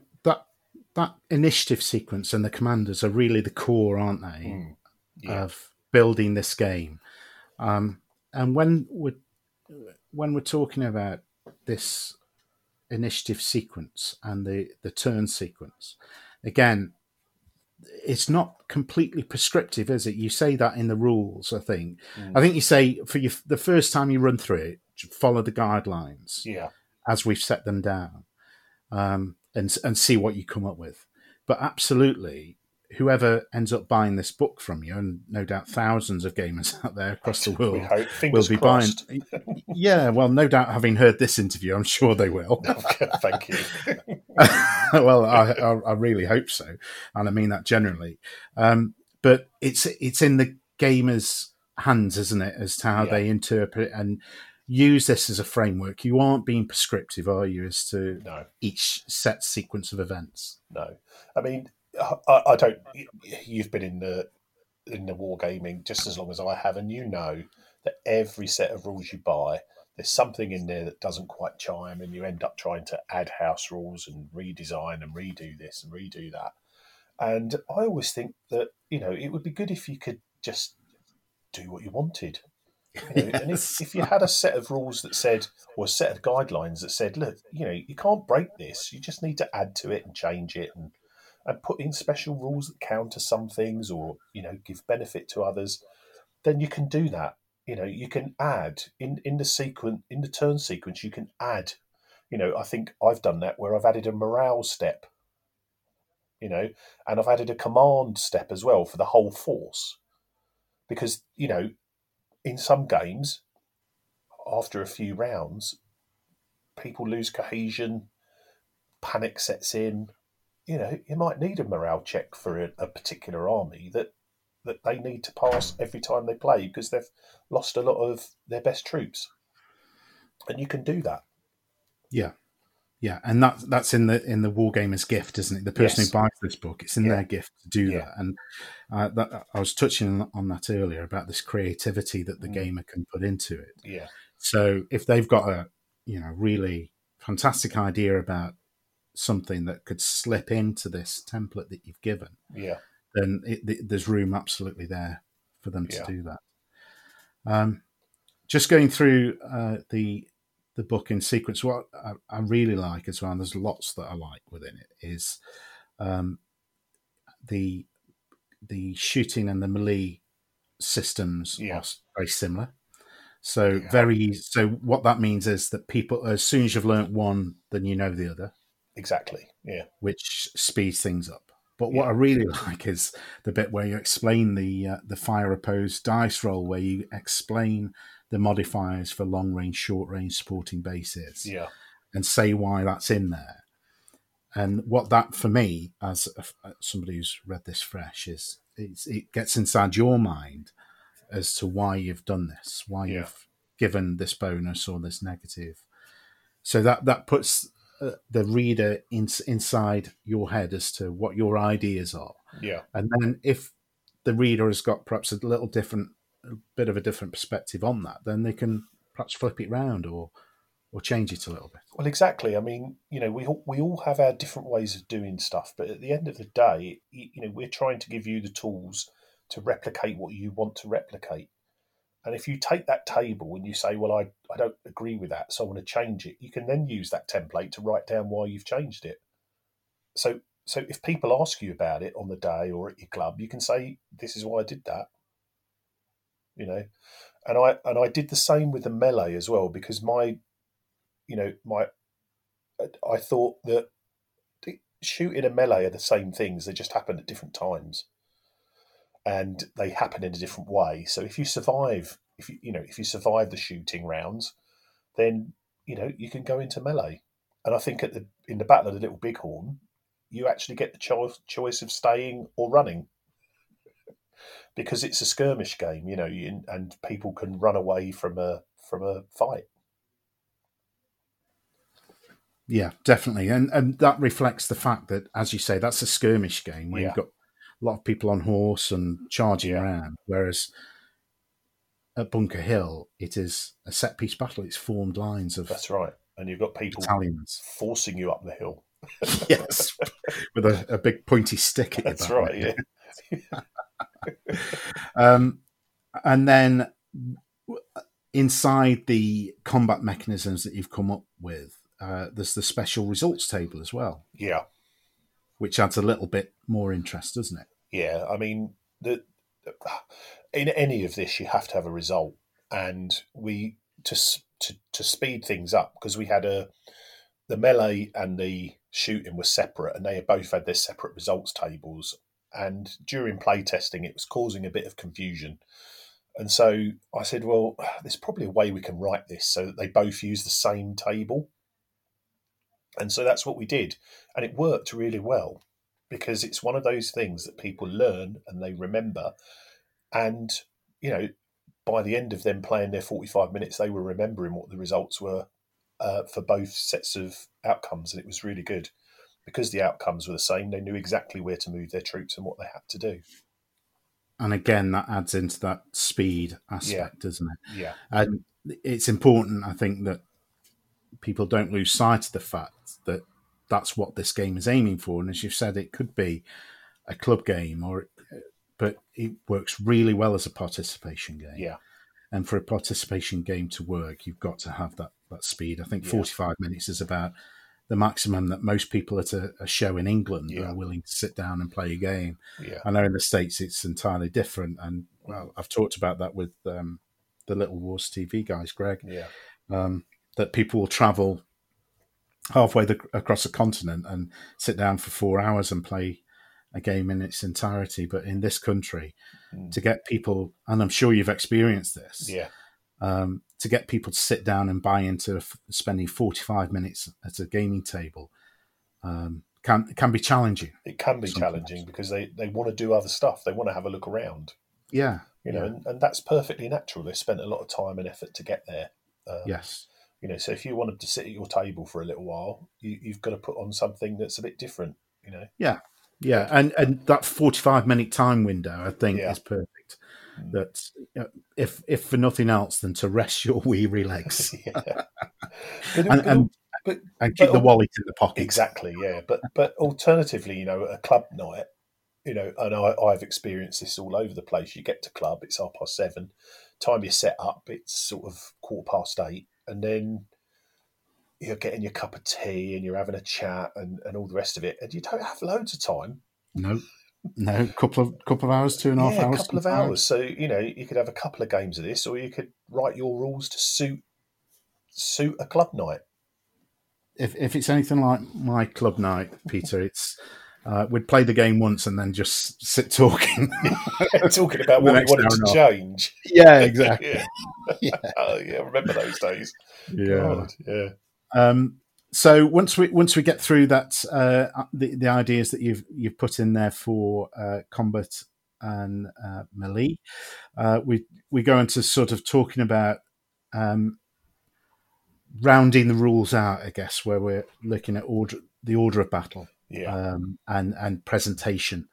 that initiative sequence and the commanders are really the core, aren't they, Mm. yeah of building this game? Um, and when we're when we're talking about this initiative sequence and the the turn sequence, again, it's not completely prescriptive, is it? You say that in the rules, I think. Mm. I think you say for you the first time you run through it, follow the guidelines yeah as we've set them down, um, and and see what you come up with. But absolutely, whoever ends up buying this book from you, and no doubt thousands of gamers out there across the world will be crossed buying. yeah, well, no doubt having heard this interview, I'm sure they will. thank you well, I, I, I really hope so, and I mean that generally. Um, but it's it's in the gamers' hands, isn't it, as to how Yeah. they interpret and use this as a framework. You aren't being prescriptive, are you, as to no each set sequence of events? No, I mean, I, I don't. You've been in the in the wargaming just as long as I have, and you know that every set of rules you buy, there's something in there that doesn't quite chime, and you end up trying to add house rules and redesign and redo this and redo that. And I always think that you know it would be good if you could just do what you wanted. You know, And if, if you had a set of rules that said, or a set of guidelines that said, look, you know, you can't break this. You just need to add to it and change it and and put in special rules that counter some things or you know give benefit to others. Then you can do that. You know, you can add in in the sequence in the turn sequence. You can add. You know, I think I've done that where I've added a morale step. You know, and I've added a command step as well for the whole force, because you know in some games, after a few rounds, people lose cohesion, panic sets in. You know, you might need a morale check for a, a particular army that that they need to pass every time they play because they've lost a lot of their best troops, and you can do that. Yeah, yeah, and that that's in the in the wargamer's gift, isn't it? The person Yes. who buys this book, it's in Yeah. their gift to do Yeah. that. And uh, that, I was touching on that earlier about this creativity that the Mm. gamer can put into it. Yeah, So if they've got a you know really fantastic idea about something that could slip into this template that you've given, yeah, then it, th- there's room absolutely there for them to Yeah. do that. Um, just going through uh, the the book in sequence, what I, I really like as well, and there's lots that I like within it, is um, the the shooting and the melee systems Yeah. are very similar. So Yeah. very easy. So what that means is that people, as soon as you've learnt one, then you know the other, Exactly. Yeah. which speeds things up. But what Yeah. I really like is the bit where you explain the uh, the fire opposed dice roll, where you explain the modifiers for long range, short range supporting bases Yeah. and say why that's in there. And what that for me, as a, somebody who's read this fresh, is it's, it gets inside your mind as to why you've done this, why Yeah. you've given this bonus or this negative. So that that puts uh, the reader in, inside your head as to what your ideas are, Yeah. and then if the reader has got perhaps a little different, a bit of a different perspective on that, then they can perhaps flip it round or or change it a little bit. Well, exactly. I mean, you know, we all- we all have our different ways of doing stuff, but at the end of the day, you know, we're trying to give you the tools to replicate what you want to replicate. And if you take that table and you say, "Well, I I don't agree with that, so I want to change it," you can then use that template to write down why you've changed it. So, so if people ask you about it on the day or at your club, you can say, "This is why I did that." You know, and I and I did the same with the melee as well because my you know, my I thought that shooting and melee are the same things. They just happen at different times, and they happen in a different way. So if you survive, if you you know, if you survive the shooting rounds, then you know you can go into melee. And I think at the in the battle of the Little Bighorn, you actually get the choice choice of staying or running. Because it's a skirmish game, you know, you, and people can run away from a from a fight. Yeah, definitely, and and that reflects the fact that, as you say, that's a skirmish game where Yeah. you've got a lot of people on horse and charging Yeah. around, whereas at Bunker Hill, it is a set piece battle. It's formed lines of That's right. And you've got people battalions. forcing you up the hill. yes, with a, a big pointy stick at your That's right. Yeah. Um, and then inside the combat mechanisms that you've come up with, uh, there's the special results table as well, Yeah. which adds a little bit more interest, doesn't it? Yeah. I mean, the in any of this, you have to have a result, and we to to to speed things up because we had a the melee and the shooting were separate, and they both had their separate results tables. And during play testing, it was causing a bit of confusion. And so I said, well, there's probably a way we can write this so that they both use the same table. And so that's what we did. And it worked really well because it's one of those things that people learn and they remember. And, you know, by the end of them playing their 45 minutes, they were remembering what the results were uh, for both sets of outcomes. And it was really good because the outcomes were the same. They knew exactly where to move their troops and what they had to do. And again, that adds into that speed aspect, doesn't it? Yeah. And it's important, I think, that people don't lose sight of the fact that that's what this game is aiming for. And as you've said, it could be a club game, or but it works really well as a participation game. Yeah. And for a participation game to work, you've got to have that that speed. I think Yeah. 45 minutes is about the maximum that most people at a, a show in England Yeah. are willing to sit down and play a game. Yeah. I know in the states it's entirely different, and well, I've talked about that with um, the Little Wars TV guys, Greg, Yeah. um, that people will travel halfway the, across the continent and sit down for four hours and play a game in its entirety. But in this country, Mm. to get people, and I'm sure you've experienced this, Yeah. um, to get people to sit down and buy into f- spending 45 minutes at a gaming table um, can can be challenging. It can be challenging because they, they want to do other stuff. They want to have a look around, Yeah, you know, Yeah. and, and that's perfectly natural. They spent a lot of time and effort to get there. Um, yes, You know, so if you wanted to sit at your table for a little while, you, you've got to put on something that's a bit different, you know. Yeah. Yeah, and and that 45 minute time window, I think, Yeah. is perfect. Mm. That uh, if if for nothing else than to rest your weary legs. But- and but- and, but- and keep but- the wallet in the pocket. Exactly, yeah. But but alternatively, you know, a club night, you know, and I, I've experienced this all over the place. You get to club, it's half past seven. Time you set up, it's sort of quarter past eight, and then you're getting your cup of tea and you're having a chat and, and all the rest of it, and you don't have loads of time. No, No, a couple of couple of hours, two and a half yeah, hours. a couple of sometimes. hours. So you know, you could have a couple of games of this, or you could write your rules to suit suit a club night. If if it's anything like my club night, Peter, it's uh, we'd play the game once and then just sit talking. Talking about what we wanted to change. yeah, exactly. yeah. Yeah. Oh yeah, I remember those days. Yeah. God, yeah. Um, so once we once we get through that, uh, the the ideas that you've you've put in there for uh, combat and uh, melee, uh, we we go into sort of talking about um, rounding the rules out. I guess where we're looking at order the order of battle Yeah. um, and and presentation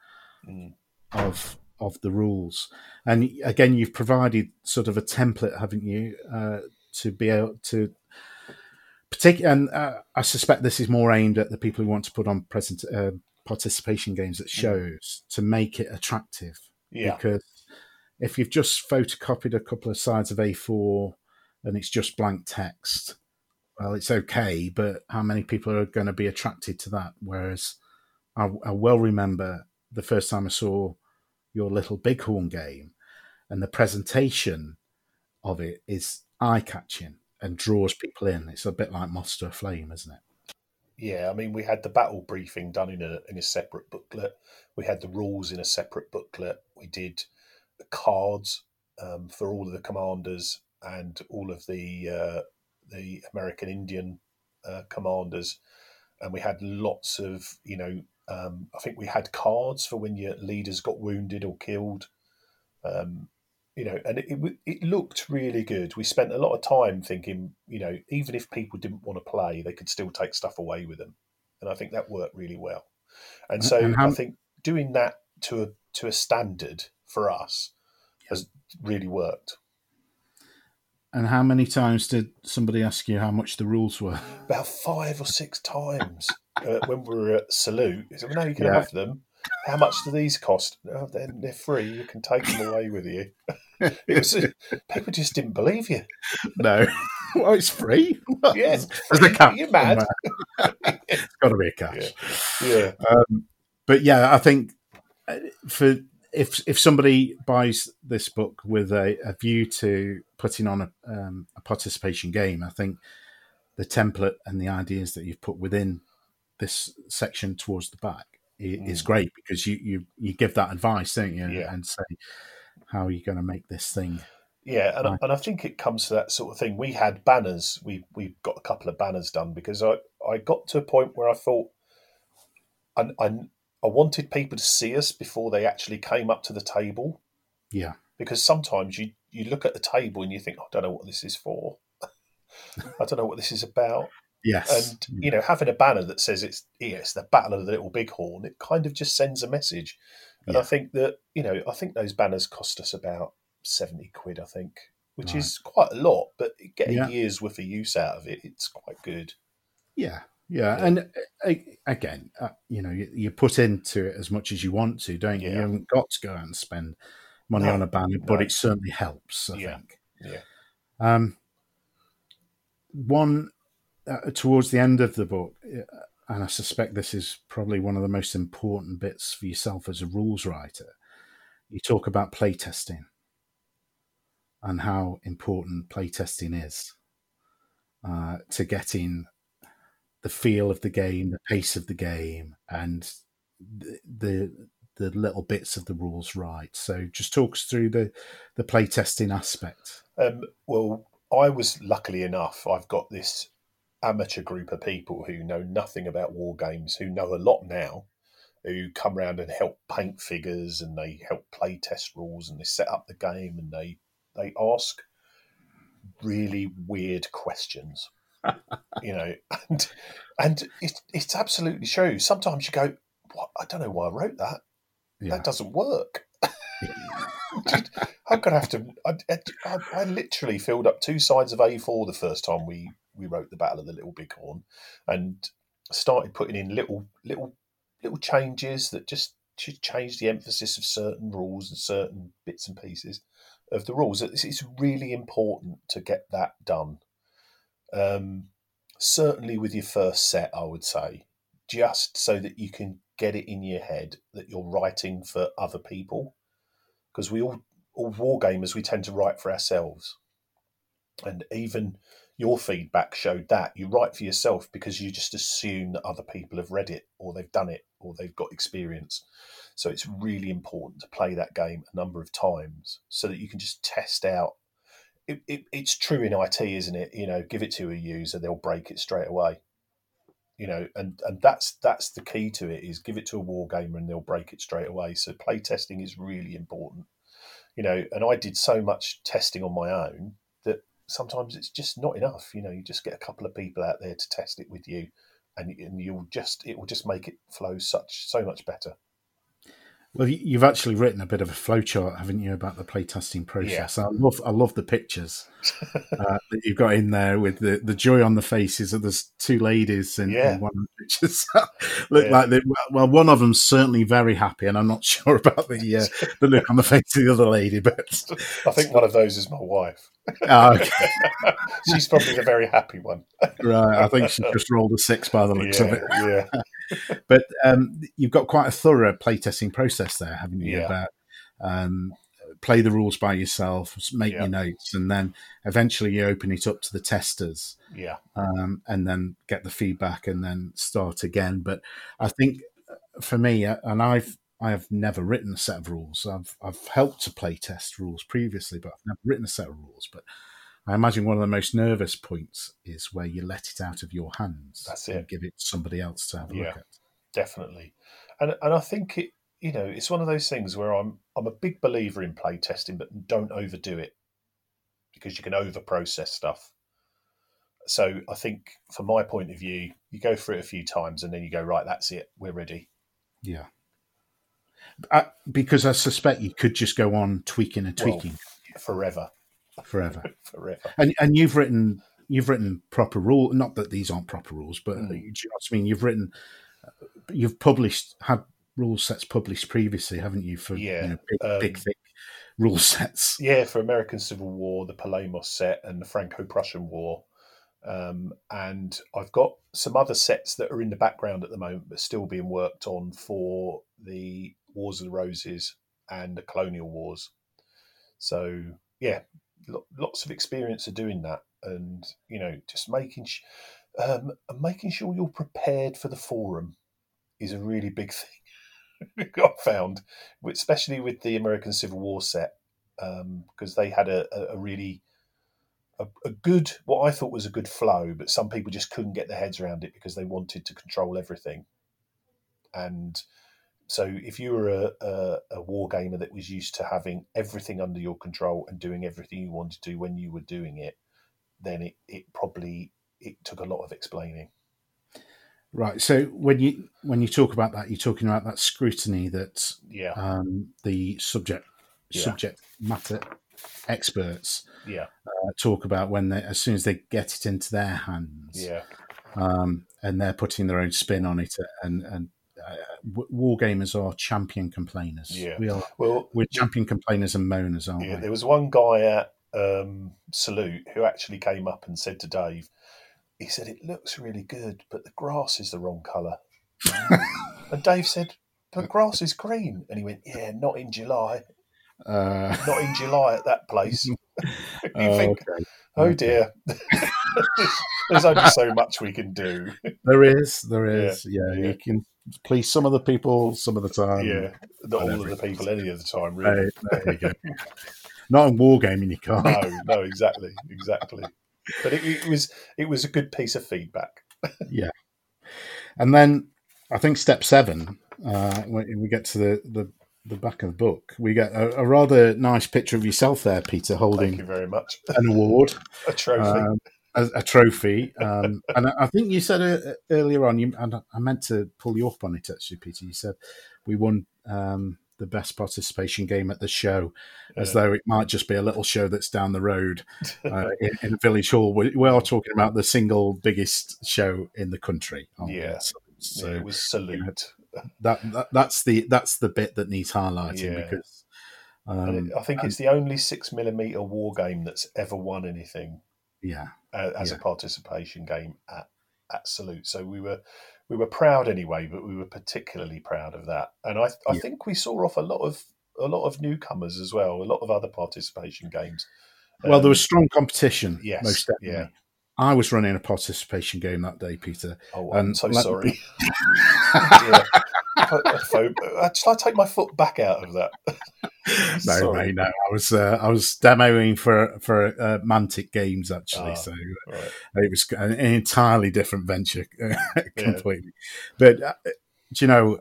Mm. of of the rules. And again, you've provided sort of a template, haven't you, uh, to be able to particular. And uh, I suspect this is more aimed at the people who want to put on present uh, participation games at shows to make it attractive. Yeah. Because if you've just photocopied a couple of sides of A4 and it's just blank text, well, it's okay, but how many people are going to be attracted to that? Whereas I, I well remember the first time I saw your little bighorn game, and the presentation of it is eye catching and draws people in. It's a bit like Moss to a Flame, isn't it? Yeah, I mean, we had the battle briefing done in a in a separate booklet. We had the rules in a separate booklet. We did the cards um, for all of the commanders and all of the uh, the American Indian uh, commanders, and we had lots of you know. Um, I think we had cards for when your leaders got wounded or killed. Um, you know, and it, it looked really good. We spent a lot of time thinking, you know, even if people didn't want to play, they could still take stuff away with them, and I think that worked really well. And so And how- I think doing that to a to a standard for us has really worked. And how many times did somebody ask you how much the rules were? About five or six times uh, when we were at Salute, said, well, "No, you can Yeah. have them." How much do these cost? Oh, they're, they're free. You can take them away with you. It was people just didn't believe you. no. well, it's free. Yeah, There's, a catch. You're mad. it's got to be a catch. Yeah, but yeah, I think uh, for if if somebody buys this book with a, a view to putting on a, um, a participation game, I think the template and the ideas that you've put within this section towards the back is Mm. great because you, you you give that advice, don't you, Yeah. and say how are you going to make this thing. yeah, and, I- and I think it comes to that sort of thing. We had banners. We we got a couple of banners done because I I got to a point where I thought I I, I wanted people to see us before they actually came up to the table. Yeah, because sometimes you you look at the table and you think, "Oh, I don't know what this is for. I don't know what this is about. Yes, And you know, having a banner that says it's yeah, it's the Battle of the Little Bighorn, it kind of just sends a message. And I think that you know, I think those banners cost us about seventy quid. I think, which Right. is quite a lot, but getting Yeah. years worth of use out of it, it's quite good. Yeah, yeah, Yeah. and uh, again, uh, you know, you, you put into it as much as you want to, don't you? You haven't got to go out and spend money No, on a banner, but no. it certainly helps. I Yeah, think. yeah. Um, one uh, towards the end of the book, uh, and I suspect this is probably one of the most important bits for yourself as a rules writer. You talk about playtesting and how important playtesting is uh, to getting the feel of the game, the pace of the game, and the, the the little bits of the rules right. So, just talk us through the the playtesting aspect. Um, well, I was luckily enough. I've got this amateur group of people who know nothing about war games, who know a lot now, who come around and help paint figures and they help play test rules and they set up the game and they they ask really weird questions. you know, and and it, it's absolutely true. Sometimes you go, what? I don't know why I wrote that. Yeah, That doesn't work. I'm gonna have to. I, I, I literally filled up two sides of A4 the first time we we wrote the Battle of the Little Bighorn, and started putting in little little little changes that just change the emphasis of certain rules and certain bits and pieces of the rules. It's, really important to get that done. Um, certainly with your first set, I would say, just so that you can get it in your head that you're writing for other people because we all all war gamers we tend to write for ourselves and even your feedback showed that you write for yourself because you just assume that other people have read it or they've done it or they've got experience. So it's really important to play that game a number of times so that you can just test out. It, it, it's true in it isn't it? You know give it to a user they'll break it straight away. You know and and that's that's the key to it is give it to a war gamer and they'll break it straight away. So play testing is really important. You know and i did so much testing on my own sometimes it's just not enough you know you just get a couple of people out there to test it with you and, and you'll just it will just make it flow such so much better well, you've actually written a bit of a flowchart, haven't you, about the playtesting process? Yeah. I love, I love the pictures uh, that you've got in there with the, the joy on the faces of the two ladies in, yeah. in one of the pictures. Look yeah. like they, well, one of them's certainly very happy, and I'm not sure about the uh, the look on the face of the other lady. But I think one of those is my wife. Oh, okay. She's probably the very happy one. right, I think she just rolled a six by the looks yeah, of it. Yeah. but um, you've got quite a thorough playtesting process there, haven't you? Yeah. About um, play the rules by yourself, make yeah. your notes, and then eventually you open it up to the testers. Yeah. Um, and then get the feedback and then start again. But I think uh, for me, uh, and I've I have never written a set of rules. I've I've helped to play test rules previously, but I've never written a set of rules. But I imagine one of the most nervous points is where you let it out of your hands. That's it. give it to somebody else to have a yeah, look at. Definitely, and and I think it. You know, it's one of those things where I'm I'm a big believer in play testing, but don't overdo it because you can over process stuff. So I think, from my point of view, you go through it a few times and then you go right. That's it. We're ready. Yeah. I, because I suspect you could just go on tweaking and tweaking well, forever forever, forever. And and you've written you've written proper rule. Not that these aren't proper rules, but mm. you know what I mean. You've written, you've published had rule sets published previously, haven't you? For yeah, you know, big, um, big thick rule sets. Yeah, for American Civil War, the Palamos set, and the Franco-Prussian War. Um, and I've got some other sets that are in the background at the moment, but still being worked on for the Wars of the Roses and the Colonial Wars. So yeah, lots of experience of doing that, and you know, just making sh- um, making sure you're prepared for the forum is a really big thing. I've found, especially with the American Civil War set, because um, they had a, a, a really a, a, good, what I thought was a good flow, but some people just couldn't get their heads around it because they wanted to control everything. And so if you were a, a, a war gamer that was used to having everything under your control and doing everything you wanted to do when you were doing it, then it, it probably it took a lot of explaining. Right. So when you when you talk about that, you're talking about that scrutiny that yeah. um, the subject yeah. subject matter experts yeah. uh, talk about when they as soon as they get it into their hands, yeah, um, and they're putting their own spin on it and and uh, war gamers are champion complainers. Yeah, we are. Well, we're champion complainers and moaners, aren't yeah, we? There was one guy at um, Salute who actually came up and said to Dave, he said it looks really good, but the grass is the wrong colour. and Dave said, "The grass is green," and he went, "Yeah, not in July." Uh... Not in July at that place. you oh, think, okay. oh dear. There's only so much we can do. There is, there is. Yeah, yeah, yeah. you can please some of the people some of the time. Yeah, not all of the people any of the time, really. Right, there you go. not in wargaming, you can't. No, no, exactly, exactly. But it, it was it was a good piece of feedback. yeah, and then I think step seven, uh, when we get to the, the the back of the book, we get a, a, rather nice picture of yourself there, Peter, holding. Thank you very much. An award, a trophy. Um, a, a trophy. Um, and I, I, think you said uh, earlier on, you, and I meant to pull you up on it actually, Peter. You said we won um, the best participation game at the show, yeah. as though it might just be a little show that's down the road uh, in, in, Village Hall. We, we, are talking about the single biggest show in the country. Yeah. So, so, yeah, it was salute. You know, that, that, that's the that's the bit that needs highlighting yeah. because um, I think it's the only six millimeter war game that's ever won anything yeah, uh, as yeah. a participation game at at Salute. So we were we were proud anyway, but we were particularly proud of that. And I, I Yeah. think we saw off a lot of a lot of newcomers as well, a lot of other participation games. Well, there Um, was strong competition. yes, most definitely. yeah. I was running a participation game that day, Peter. Oh, I'm so let- sorry. yeah. Uh, I take my foot back out of that? No, mate, no. I was uh, I was demoing for for uh, Mantic Games actually, Ah. so Right. it was an entirely different venture, completely. But uh, do you know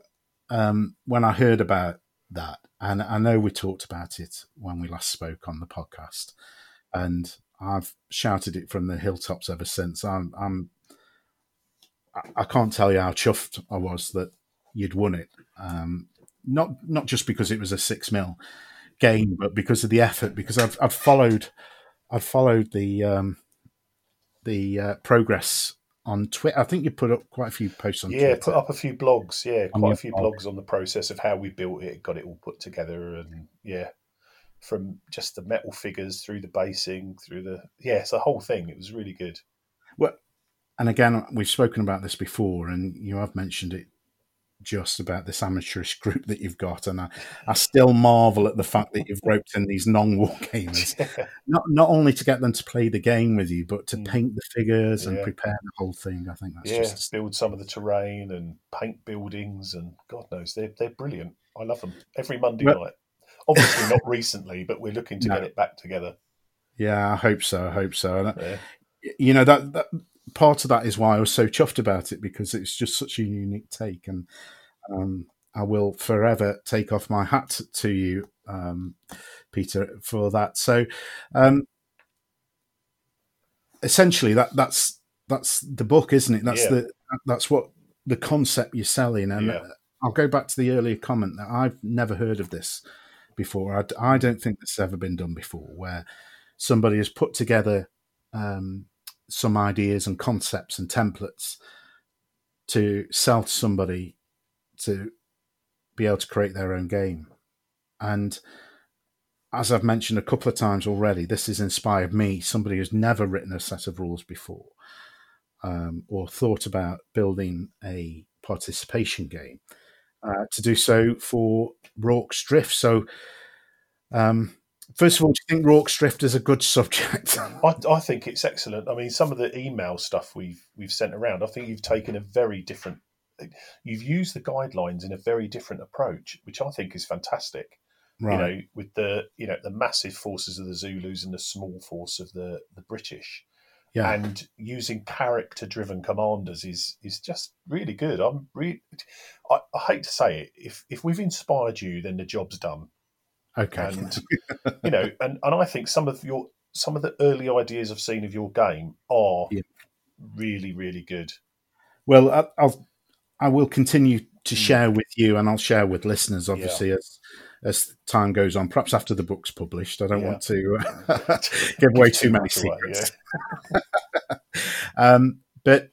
um, when I heard about that, and I know we talked about it when we last spoke on the podcast, and I've shouted it from the hilltops ever since. I'm, I'm I- can't tell you how chuffed I was that you'd won it. Um, not not just because it was a six mil game, but because of the effort. Because I've I've followed I've followed the um, the uh, progress on Twitter. I think you put up quite a few posts on Yeah, Twitter. put up a few blogs. Yeah, quite a few blog. blogs on the process of how we built it, got it all put together, and yeah, from just the metal figures through the basing, through the yeah, it's the whole thing. It was really good. Well, and again, we've spoken about this before, and you have mentioned it just about this amateurish group that you've got, and I, I still marvel at the fact that you've roped in these non-war gamers, not not only to get them to play the game with you, but to Mm. paint the figures and prepare the whole thing. I think that's yeah, just build some of the terrain and paint buildings, and God knows they're they're brilliant. I love them every Monday Well- night. Obviously not recently, but we're looking to No. get it back together. yeah. I hope so. I hope so. And I- Yeah. you know that, that part of that is why I was so chuffed about it because it's just such a unique take, and um, I will forever take off my hat to you, um, Peter, for that. So, um, essentially, that that's that's the book, isn't it? That's Yeah. the that's what the concept you're selling, and Yeah. I'll go back to the earlier comment that I've never heard of this before. I, I don't think this has ever been done before, where somebody has put together um, some ideas and concepts and templates to sell to somebody to be able to create their own game. And as I've mentioned a couple of times already, this has inspired me, somebody who's never written a set of rules before um, or thought about building a participation game, uh, to do so for Rorke's Drift. So, um, first of all, do you think Rorke's Drift is a good subject? I, I think it's excellent. I mean, some of the email stuff we've we've sent around, I think you've taken a very different. You've used the guidelines in a very different approach, which I think is fantastic. right. You know, with the you know the massive forces of the Zulus and the small force of the the British, yeah. and using character driven commanders is is just really good. I'm really, I, I hate to say it, if if we've inspired you, then the job's done okay. and you know, and, and I think some of your some of the early ideas I've seen of your game are Yeah. really, really good. Well, I, I'll I will continue to Mm. share with you, and I'll share with listeners, obviously, as as time goes on. Perhaps after the book's published, I don't Yeah. want to uh, give away too many much away, secrets. um, but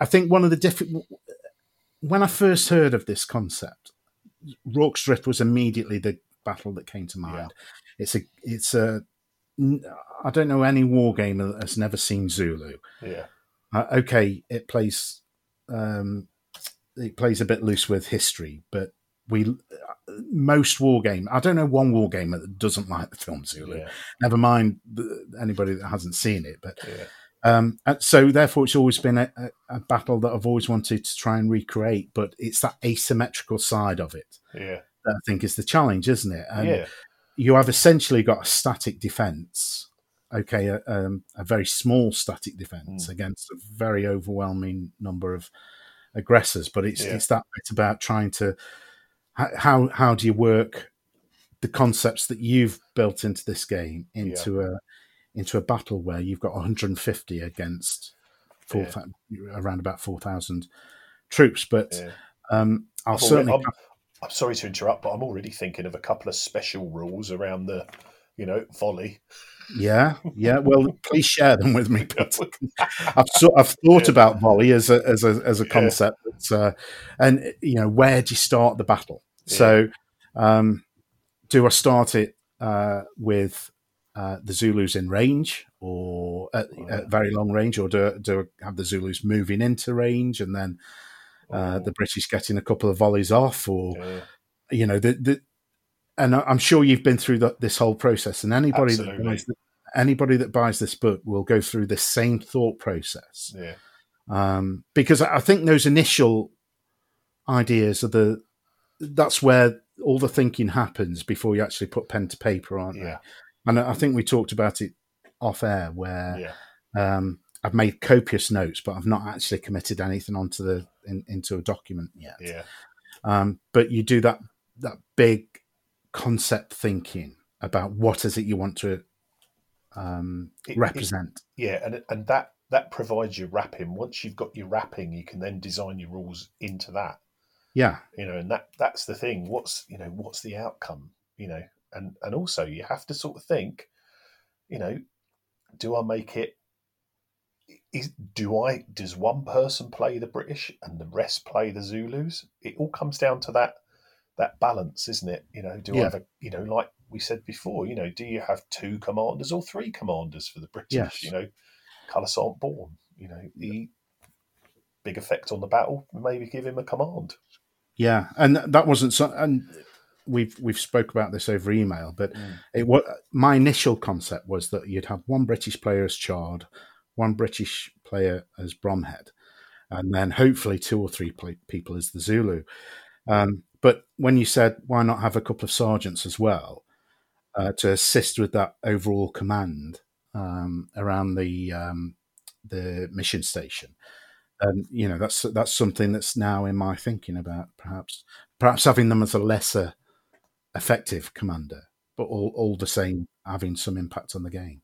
I think one of the different when I first heard of this concept, Rorke's Drift was immediately the battle that came to mind. It's a it's a I don't know any war game that has never seen Zulu. Yeah, Uh, okay, it plays um, it plays a bit loose with history, but we most war game. I don't know one war game that doesn't like the film Zulu. yeah, Never mind anybody that hasn't seen it, but yeah, um, so therefore it's always been a, a, battle that I've always wanted to try and recreate. But it's that asymmetrical side of it yeah, that I think is the challenge, isn't it? And yeah, you have essentially got a static defense okay a, um, a very small static defense Mm. against a very overwhelming number of aggressors but it's it's that bit about trying to how how do you work the concepts that you've built into this game into a into a battle where you've got 150 against four Yeah. around about 4000 troops but yeah. um i'll I've certainly I'm, I'm sorry to interrupt, but I'm already thinking of a couple of special rules around the, you know, volley. Yeah, yeah. Well, please share them with me. I've sort I've thought Yeah. about volley as a as a as a Yeah. concept, uh, and you know, where do you start the battle? So, um, do I start it uh, with uh, the Zulus in range, or at, Right. at very long range, or do do I have the Zulus moving into range and then uh, the British getting a couple of volleys off, or Yeah. you know the the. And I'm sure you've been through the, this whole process, and anybody that buys the, anybody that buys this book will go through the same thought process Yeah. um, because I think those initial ideas are the that's where all the thinking happens before you actually put pen to paper, aren't Yeah. they? And I think we talked about it off air where Yeah. um, I've made copious notes, but I've not actually committed anything onto the in, into a document yet. Yeah. Um, but you do that that big concept thinking about what is it you want to um, It- it- represent. Yeah, and and that that provides your wrapping. Once you've got your wrapping, you can then design your rules into that. Yeah, You know, and that that's the thing. What's you know what's the outcome? You know, and and also you have to sort of think. You know, do I make it? Is do I does one person play the British and the rest play the Zulus? It all comes down to that that balance, isn't it? You know, do I have a you know like we said before? You know, do you have two commanders or three commanders for the British? Yes. You know, colours aren't born. You know, the big effect on the battle. Maybe give him a command. Yeah, and that wasn't so. And we've we've spoke about this over email, but it was my initial concept was that you'd have one British player as Chard, one British player as Bromhead, and then hopefully two or three play, people as the Zulu. Um, but when you said why not have a couple of sergeants as well uh, to assist with that overall command um, around the um, the mission station, and you know that's that's something that's now in my thinking about perhaps perhaps having them as a lesser effective commander, but all, all the same having some impact on the game.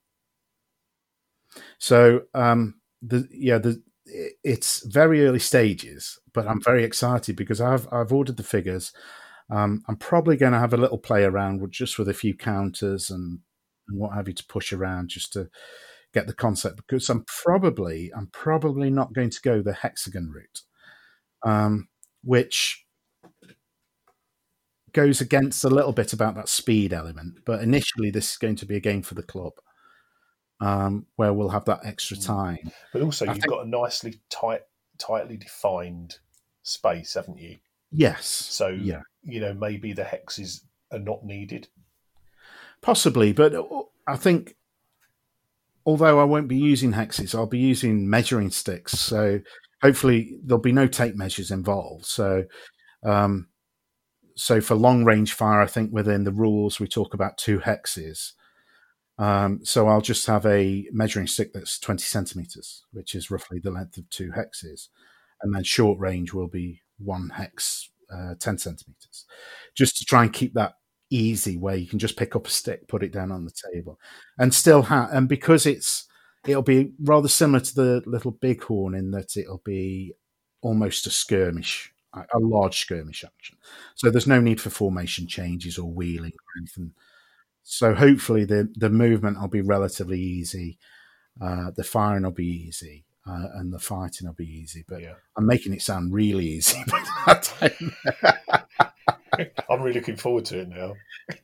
So um, the yeah the it's very early stages, but I'm very excited because I've I've ordered the figures. Um, I'm probably going to have a little play around with just with a few counters and, and what have you to push around just to get the concept because I'm probably I'm probably not going to go the hexagon route, um, which goes against a little bit about that speed element. But initially, this is going to be a game for the club um, where we'll have that extra time. But also, I you've think- got a nicely tight, tightly defined space, haven't you? Yes. So yeah, you know maybe the hexes are not needed. possibly, but uh, I think although I won't be using hexes, I'll be using measuring sticks. So hopefully there'll be no tape measures involved. So, um, so for long range fire, I think within the rules we talk about two hexes. Um, so I'll just have a measuring stick that's 20 centimeters, which is roughly the length of two hexes. And then short range will be one hex, uh, 10 centimeters, just to try and keep that easy where you can just pick up a stick, put it down on the table and still have, and because it's, it'll be rather similar to the little bighorn in that it'll be almost a skirmish, a a large skirmish action. So there's no need for formation changes or wheeling or anything. So hopefully the the movement will be relatively easy, uh, the firing will be easy, uh, and the fighting will be easy. But Yeah, I'm making it sound really easy. by that time. I'm really looking forward to it now.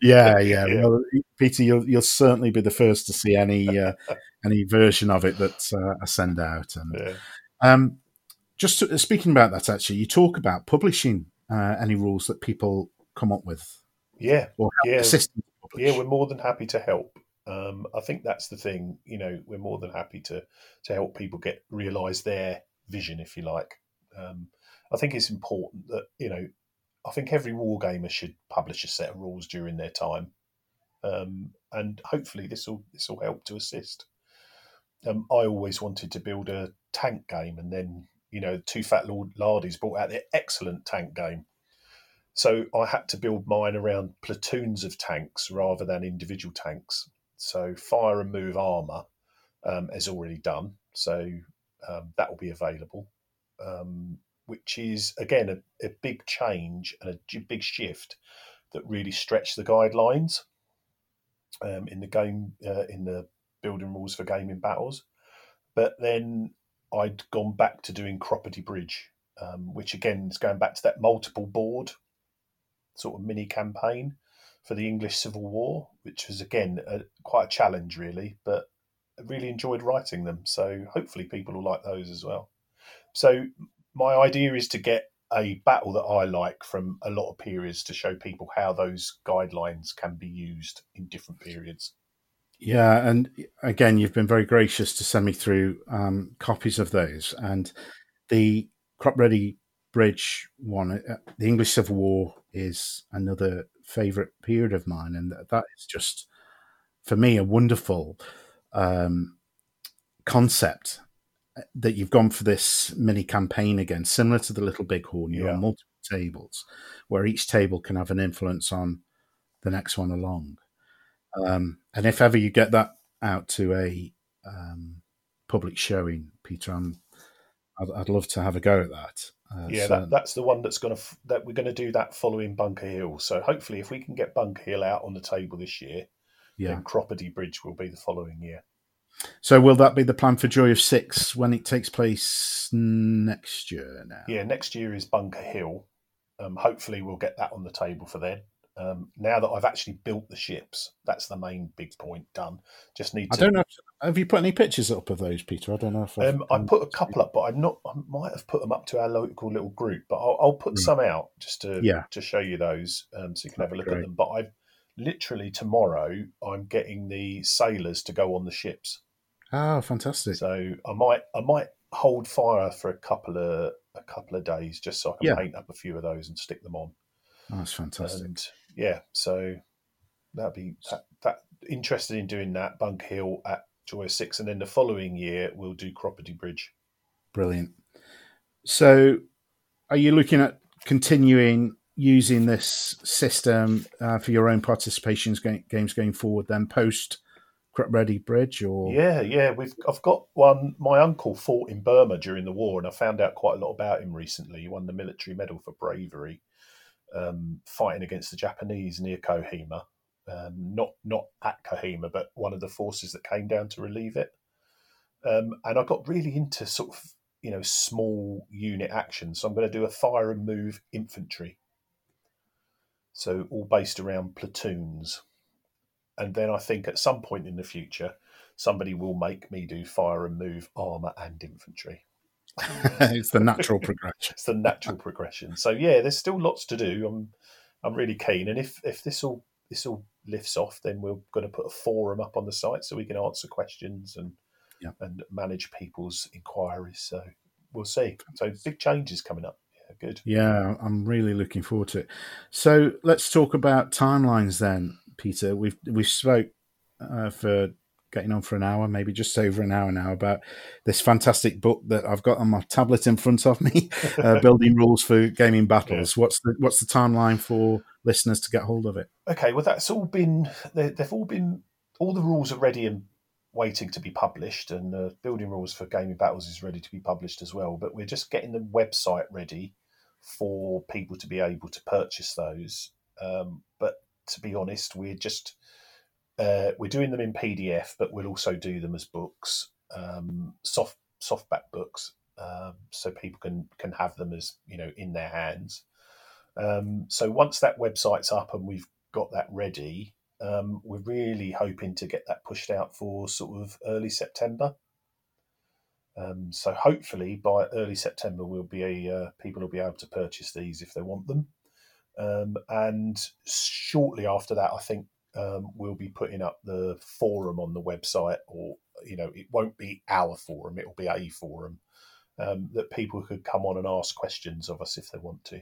yeah, yeah. Yeah. Well, Peter, you'll you'll certainly be the first to see any uh, any version of it that uh, I send out. And Yeah, um, just to, speaking about that, actually, you talk about publishing uh, any rules that people come up with yeah, or Yeah. assist them to publish. yeah. We're more than happy to help. Um, I think that's the thing. You know, we're more than happy to to help people get realise their vision, if you like. Um, I think it's important that you know. I think every wargamer should publish a set of rules during their time, um, and hopefully this will this will help to assist. Um, I always wanted to build a tank game, and then you know, Too Fat Lord Lardies brought out their excellent tank game. So I had to build mine around platoons of tanks rather than individual tanks. So fire and move armor um, is already done, so um, that will be available. Um, which is again a, a big change and a big shift that really stretched the guidelines um, in the game uh, in the building rules for gaming battles. But then I'd gone back to doing Cropredy Bridge, um, which again is going back to that multiple board sort of mini campaign for the English Civil War, which was again a, quite a challenge, really. But I really enjoyed writing them, so hopefully people will like those as well. So my idea is to get a battle that I like from a lot of periods to show people how those guidelines can be used in different periods. Yeah, and again, you've been very gracious to send me through um, copies of those. And the Cropredy Bridge one, uh, the English Civil War, is another favourite period of mine, and that is just for me a wonderful um, concept that you've gone for this mini campaign again, similar to the Little Bighorn. You're Yeah. on multiple tables, where each table can have an influence on the next one along. Um, and if ever you get that out to a um, public showing, Peter, I'm, I'd, I'd love to have a go at that. Uh, yeah, so- that, that's the one that's going to f- that we're going to do that following Bunker Hill. So hopefully, if we can get Bunker Hill out on the table this year, yeah. then Cropredy Bridge will be the following year. So will that be the plan for Joy of Six when it takes place next year? Now, Yeah, next year is Bunker Hill. Um, hopefully, we'll get that on the table for then. Um, now that I've actually built the ships, that's the main big point done. Just need To... I don't know. If, have you put any pictures up of those, Peter? I don't know if I've, Um, I put a couple up, but I'm not. I might have put them up to our local little group, but I'll, I'll put Right. some out just to Yeah. to show you those, um, so you can have a look be at them. But I've literally tomorrow I'm getting the sailors to go on the ships, Oh, fantastic! so I might I might hold fire for a couple of a couple of days just so I can Yeah. paint up a few of those and stick them on. Oh, that's fantastic. And yeah, so that'd be that, that interested in doing that Bunk Hill at Joy Six, and then the following year we'll do Cropredy Bridge. Brilliant. So, are you looking at continuing using this system uh, for your own participations ga- games going forward? Then post Ready Bridge, or Yeah, yeah, we've I've got one. My uncle fought in Burma during the war, and I found out quite a lot about him recently. He won the military medal for bravery, um, fighting against the Japanese near Kohima. Um, not not at Kohima, but one of the forces that came down to relieve it. Um, and I got really into sort of you know small unit action. So I'm going to do a fire and move infantry. So all based around platoons and then I think at some point in the future, somebody will make me do fire and move armor and infantry. it's the natural progression. It's the natural progression. So yeah, there's still lots to do. I'm I'm really keen, and if if this all this all lifts off, then we're going to put a forum up on the site so we can answer questions and Yeah. and manage people's inquiries. So we'll see. So big changes coming up. Yeah, good. Yeah, I'm really looking forward to it. So let's talk about timelines then, Peter. We've we've spoke uh, for getting on for an hour, maybe just over an hour now, about this fantastic book that I've got on my tablet in front of me, uh, building rules for gaming battles. What's the what's the timeline for listeners to get hold of it? Okay, well, that's all been. They, they've all been. All the rules are ready and waiting to be published, and the building rules for gaming battles is ready to be published as well. But we're just getting the website ready for people to be able to purchase those. Um, but to be honest, we're just uh, we're doing them in PDF, but we'll also do them as books, um, soft softback books, um, so people can can have them as you know in their hands. Um, so once that website's up and we've got that ready, um, we're really hoping to get that pushed out for sort of early September. Um, so hopefully by early September, we'll be uh, people will be able to purchase these if they want them. Um, and shortly after that, I think um, we'll be putting up the forum on the website, or you know, it won't be our forum; it'll be a forum um, that people could come on and ask questions of us if they want to.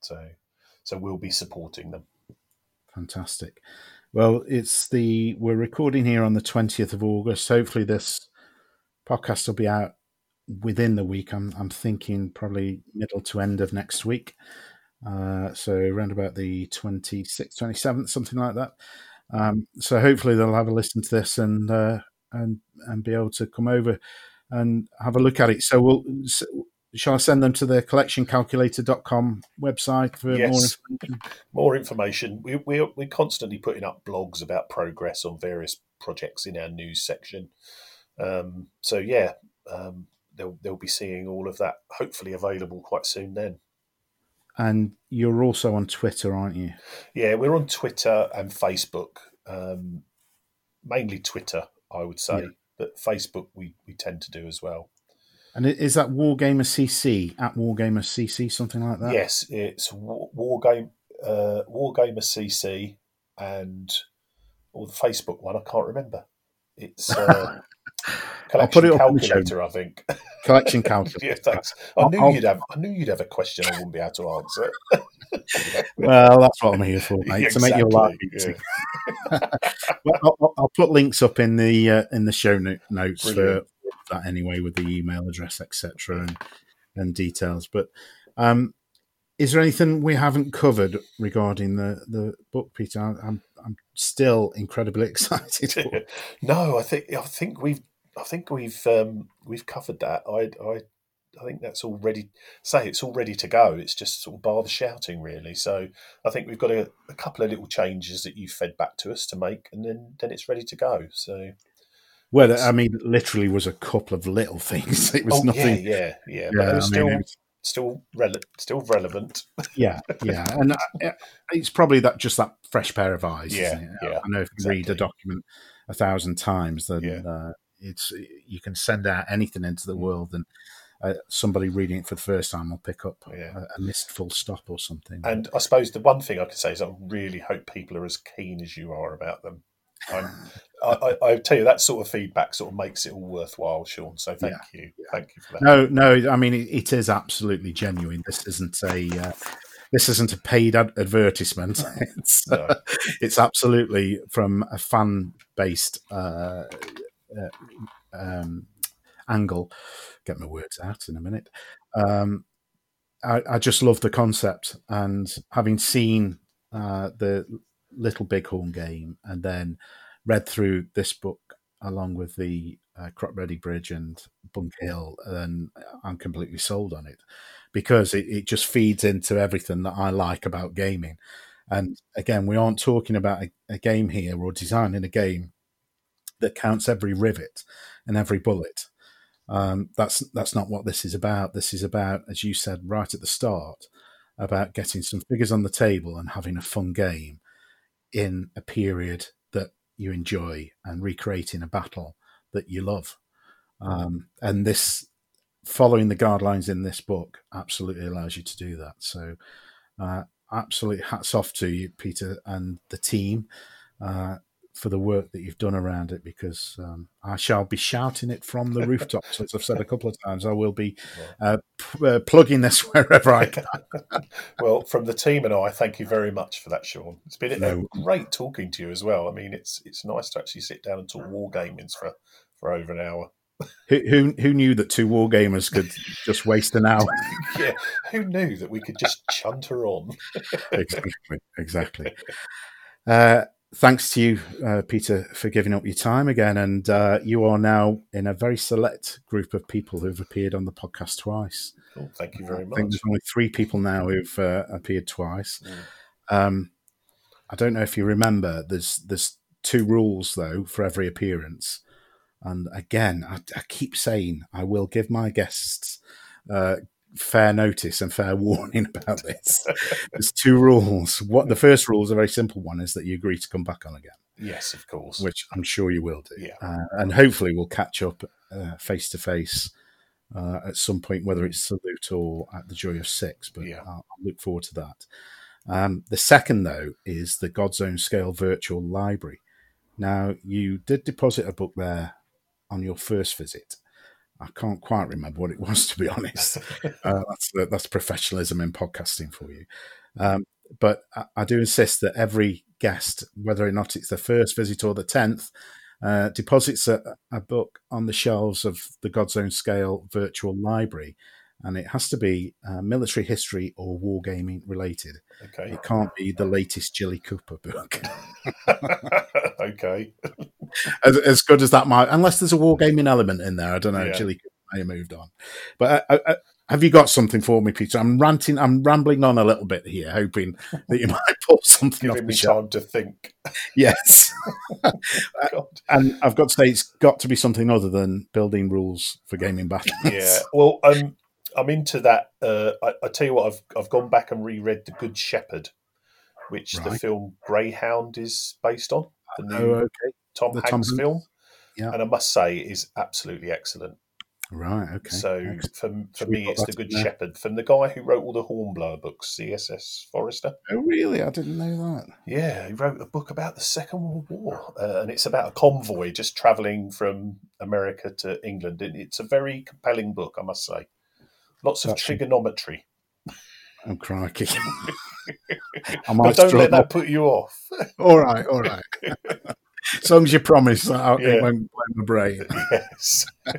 So, so we'll be supporting them. Fantastic. Well, it's the we're recording here on the twentieth of August. Hopefully, this podcast will be out within the week. I'm I'm thinking probably middle to end of next week. Uh, so around about the 26th, 27th, something like that. Um, so hopefully they'll have a listen to this and uh, and and be able to come over and have a look at it. So we'll s- shall I send them to the collectioncalculator.com website for more information? More information. We, we're we're constantly putting up blogs about progress on various projects in our news section. Um, so yeah, um, they'll they'll be seeing all of that. Hopefully available quite soon. Then. And you're also on Twitter, aren't you? Yeah, we're on Twitter and Facebook. Um, mainly Twitter, I would say, Yeah. but Facebook we, we tend to do as well. And is that Wargamer CC at Wargamer CC something like that? Yes, it's War, War Game uh, Wargamer CC and or the Facebook one. I can't remember. It's uh, I'll put collection it up in the show calculator. I think. Collection calculator. yeah, thanks. I I'll- knew I'll- you'd have. I knew you'd have a question I wouldn't be able to answer. Well, that's what I'm here for, mate. To make your life Exactly, easy. Well, I'll, I'll- put links up in the uh, in the show no- notes Brilliant. for that anyway, with the email address, etc., and and details. But um, is there anything we haven't covered regarding the the book, Peter? I'm I'm still incredibly excited. No, I think I think we've I think we've um, we've covered that. I I I think that's all ready. Say it's all ready to go. It's just sort of bar the shouting, really. So I think we've got a, a couple of little changes that you fed back to us to make, and then then it's ready to go. So Well, I mean, literally was a couple of little things. It was oh nothing. yeah, yeah, yeah. Yeah, But it mean, was still it was- still rele- still relevant. yeah, yeah, and uh, it's probably that just that fresh pair of eyes. Yeah, yeah, I know if you read a document a thousand times, then Yeah. uh, it's you can send out anything into the world, and uh, somebody reading it for the first time will pick up Yeah. a, a missed full stop or something. And I suppose the one thing I can say is I really hope people are as keen as you are about them. I, I, I tell you that sort of feedback sort of makes it all worthwhile, Sean. So thank you, thank you for that. no, no, I mean it, it is absolutely genuine. This isn't a. Uh, this isn't a paid ad- advertisement. It's, No. it's absolutely from a fan based uh, um, angle. Get my words out in a minute. Um, I, I just love the concept, and having seen uh, the Little Bighorn game, and then read through this book along with the uh, Cropredy Bridge and Bunker Hill, and I'm completely sold on it because it, it just feeds into everything that I like about gaming. And again, we aren't talking about a, a game here or designing a game that counts every rivet and every bullet. Um, that's that's not what this is about. This is about, as you said right at the start, about getting some figures on the table and having a fun game in a period that you enjoy and recreating a battle that you love. Um, and this, following the guidelines in this book, absolutely allows you to do that. So, uh, absolutely hats off to you, Peter, and the team uh, for the work that you've done around it. Because um, I shall be shouting it from the rooftops, as I've said a couple of times. I will be uh, p- uh, plugging this wherever I can. Well, from the team and I, thank you very much for that, Sean. It's been No. great talking to you as well. I mean, it's it's nice to actually sit down and talk war gamings for for over an hour. Who, who who knew that two war gamers could just waste an hour? Yeah, who knew that we could just chunter on? exactly, exactly. Uh, thanks to you, uh, Peter, for giving up your time again. And uh, you are now in a very select group of people who've appeared on the podcast twice. Oh, thank you very much. I think there's only three people now who've uh, appeared twice. Mm. Um, I don't know if you remember. There's there's two rules though for every appearance, and again, I, I keep saying I will give my guests uh, fair notice and fair warning about this. there's two rules. What the first rule is a very simple one: is that you agree to come back on again, Yes, of course. which I'm sure you will do. Yeah. uh, and hopefully we'll catch up face to face. At some point, whether it's salute or at the joy of six, but Yeah. I'll, I'll look forward to that. Um, the second, though, is the God's Own Scale Virtual Library. Now, you did deposit a book there on your first visit. I can't quite remember what it was, to be honest. uh, that's, that's professionalism in podcasting for you. Um, but I, I do insist that every guest, whether or not it's the first visit or the tenth, uh, deposits a, a book on the shelves of the God's Own Scale Virtual Library, and it has to be uh, military history or wargaming related. okay. It can't be the latest Jilly Cooper book. okay. as, as good as that might, unless there's a wargaming element in there. I don't know. Yeah. Jilly Cooper may have moved on. But uh, uh, have you got something for me, Peter? I'm ranting, I'm rambling on a little bit here, hoping that you might pull something off Giving the me shelf. time to think. Yes. And I've got to say, it's got to be something other than building rules for gaming battles. Yeah. Well, um, I'm into that. Uh, I, I tell you what, I've I've gone back and reread The Good Shepherd, which the film Greyhound is based on. The new Oh, okay. Tom the Hanks Tom film. Yeah. And I must say, it is absolutely excellent. Right. Okay. So Excellent. for, for Should me, it's the Good? Shepherd from the guy who wrote all the Hornblower books, CSS Forester. Oh, really? I didn't know that. Yeah, he wrote a book about the Second World War, uh, and it's about a convoy just travelling from America to England. And it's a very compelling book, I must say. Lots of trigonometry, Oh, crikey. I but don't let that put you off. All right. All right. as long as you promise that I, Yeah. it won't blow my brain. yes,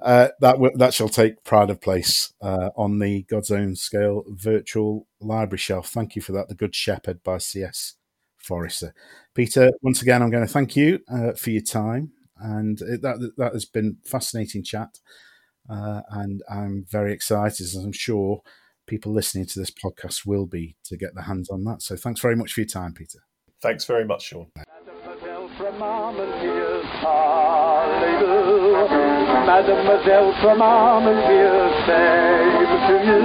Uh, that w- that shall take pride of place uh, on the God's Own Scale virtual library shelf. Thank you for that. The Good Shepherd by C.S. Forester. Peter, once again, I'm going to thank you uh, for your time, and it, that that has been fascinating chat. Uh, and I'm very excited, as I'm sure people listening to this podcast will be, to get their hands on that. So, thanks very much for your time, Peter. thanks very much, Sean. Mademoiselle from Armentières, parlez-vous. Mademoiselle from Armentières, save to you.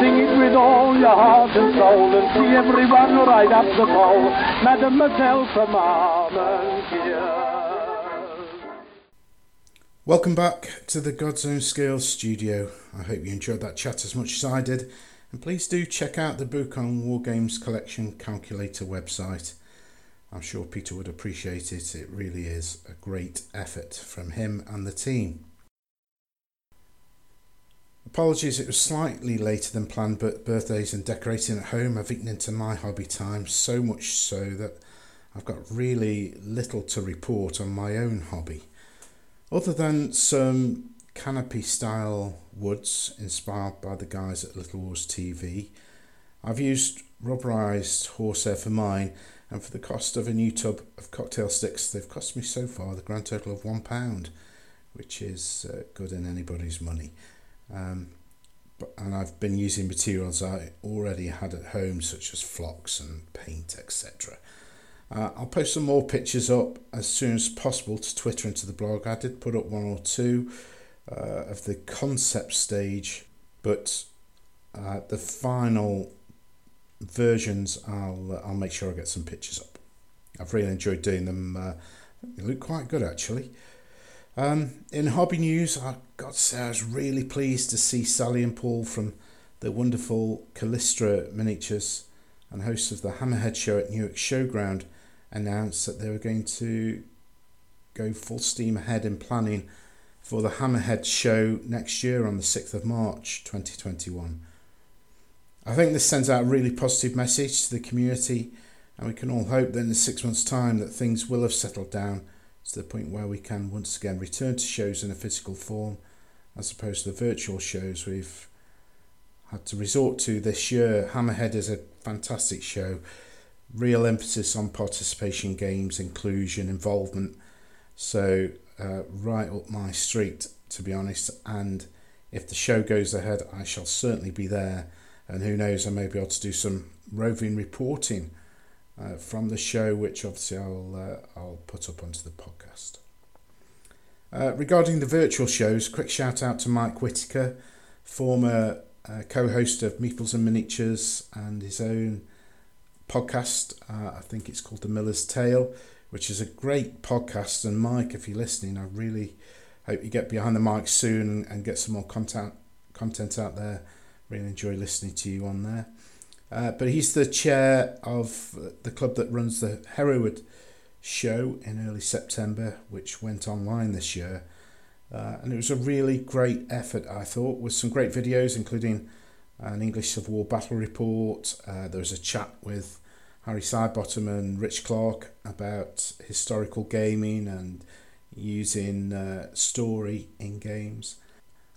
Sing it with all your heart and soul and see everyone right up the pole. Mademoiselle from Armentières. Welcome back to the God's Own Scale studio. I hope you enjoyed that chat as much as I did. And please do check out the book on War Games Collection Calculator website. I'm sure Peter would appreciate it. It really is a great effort from him and the team. Apologies, it was slightly later than planned, but birthdays and decorating at home have eaten into my hobby time, so much so that I've got really little to report on my own hobby. Other than some canopy style woods inspired by the guys at Little Wars TV, I've used rubberized horsehair for mine, and for the cost of a new tub of cocktail sticks, they've cost me so far the grand total of £1, which is uh, good in anybody's money. Um, but, and I've been using materials I already had at home, such as flocks and paint, etc. Uh, I'll post some more pictures up as soon as possible to Twitter and to the blog. I did put up one or two uh, of the concept stage, but uh, the final versions, I'll uh, I'll make sure I get some pictures up. I've really enjoyed doing them. Uh, they look quite good actually. Um, in hobby news, I got to say I was really pleased to see Sally and Paul from the wonderful Kallistra Miniatures and hosts of the Hammerhead Show at Newark Showground announced that they were going to go full steam ahead in planning for the Hammerhead Show next year on the 6th of March 2021. I think this sends out a really positive message to the community, and we can all hope that in six months' time that things will have settled down to the point where we can once again return to shows in a physical form, as opposed to the virtual shows we've had to resort to this year. Hammerhead is a fantastic show, real emphasis on participation games, inclusion, involvement. So, uh, right up my street, to be honest. And if the show goes ahead, I shall certainly be there. And who knows, I may be able to do some roving reporting uh, from the show, which obviously I'll uh, I'll put up onto the podcast. Uh, regarding the virtual shows, quick shout out to Mike Whitaker, former uh, co-host of Meeples and Miniatures, and his own podcast. Uh, I think it's called The Miller's Tale, which is a great podcast. And Mike, if you're listening, I really hope you get behind the mic soon and get some more content content out there. Really enjoy listening to you on there. Uh, but he's the chair of the club that runs the Hereward show in early September, which went online this year. Uh, and it was a really great effort, I thought, with some great videos, including an English Civil War battle report. Uh, there was a chat with Harry Sidebottom and Rich Clarke about historical gaming and using uh, story in games.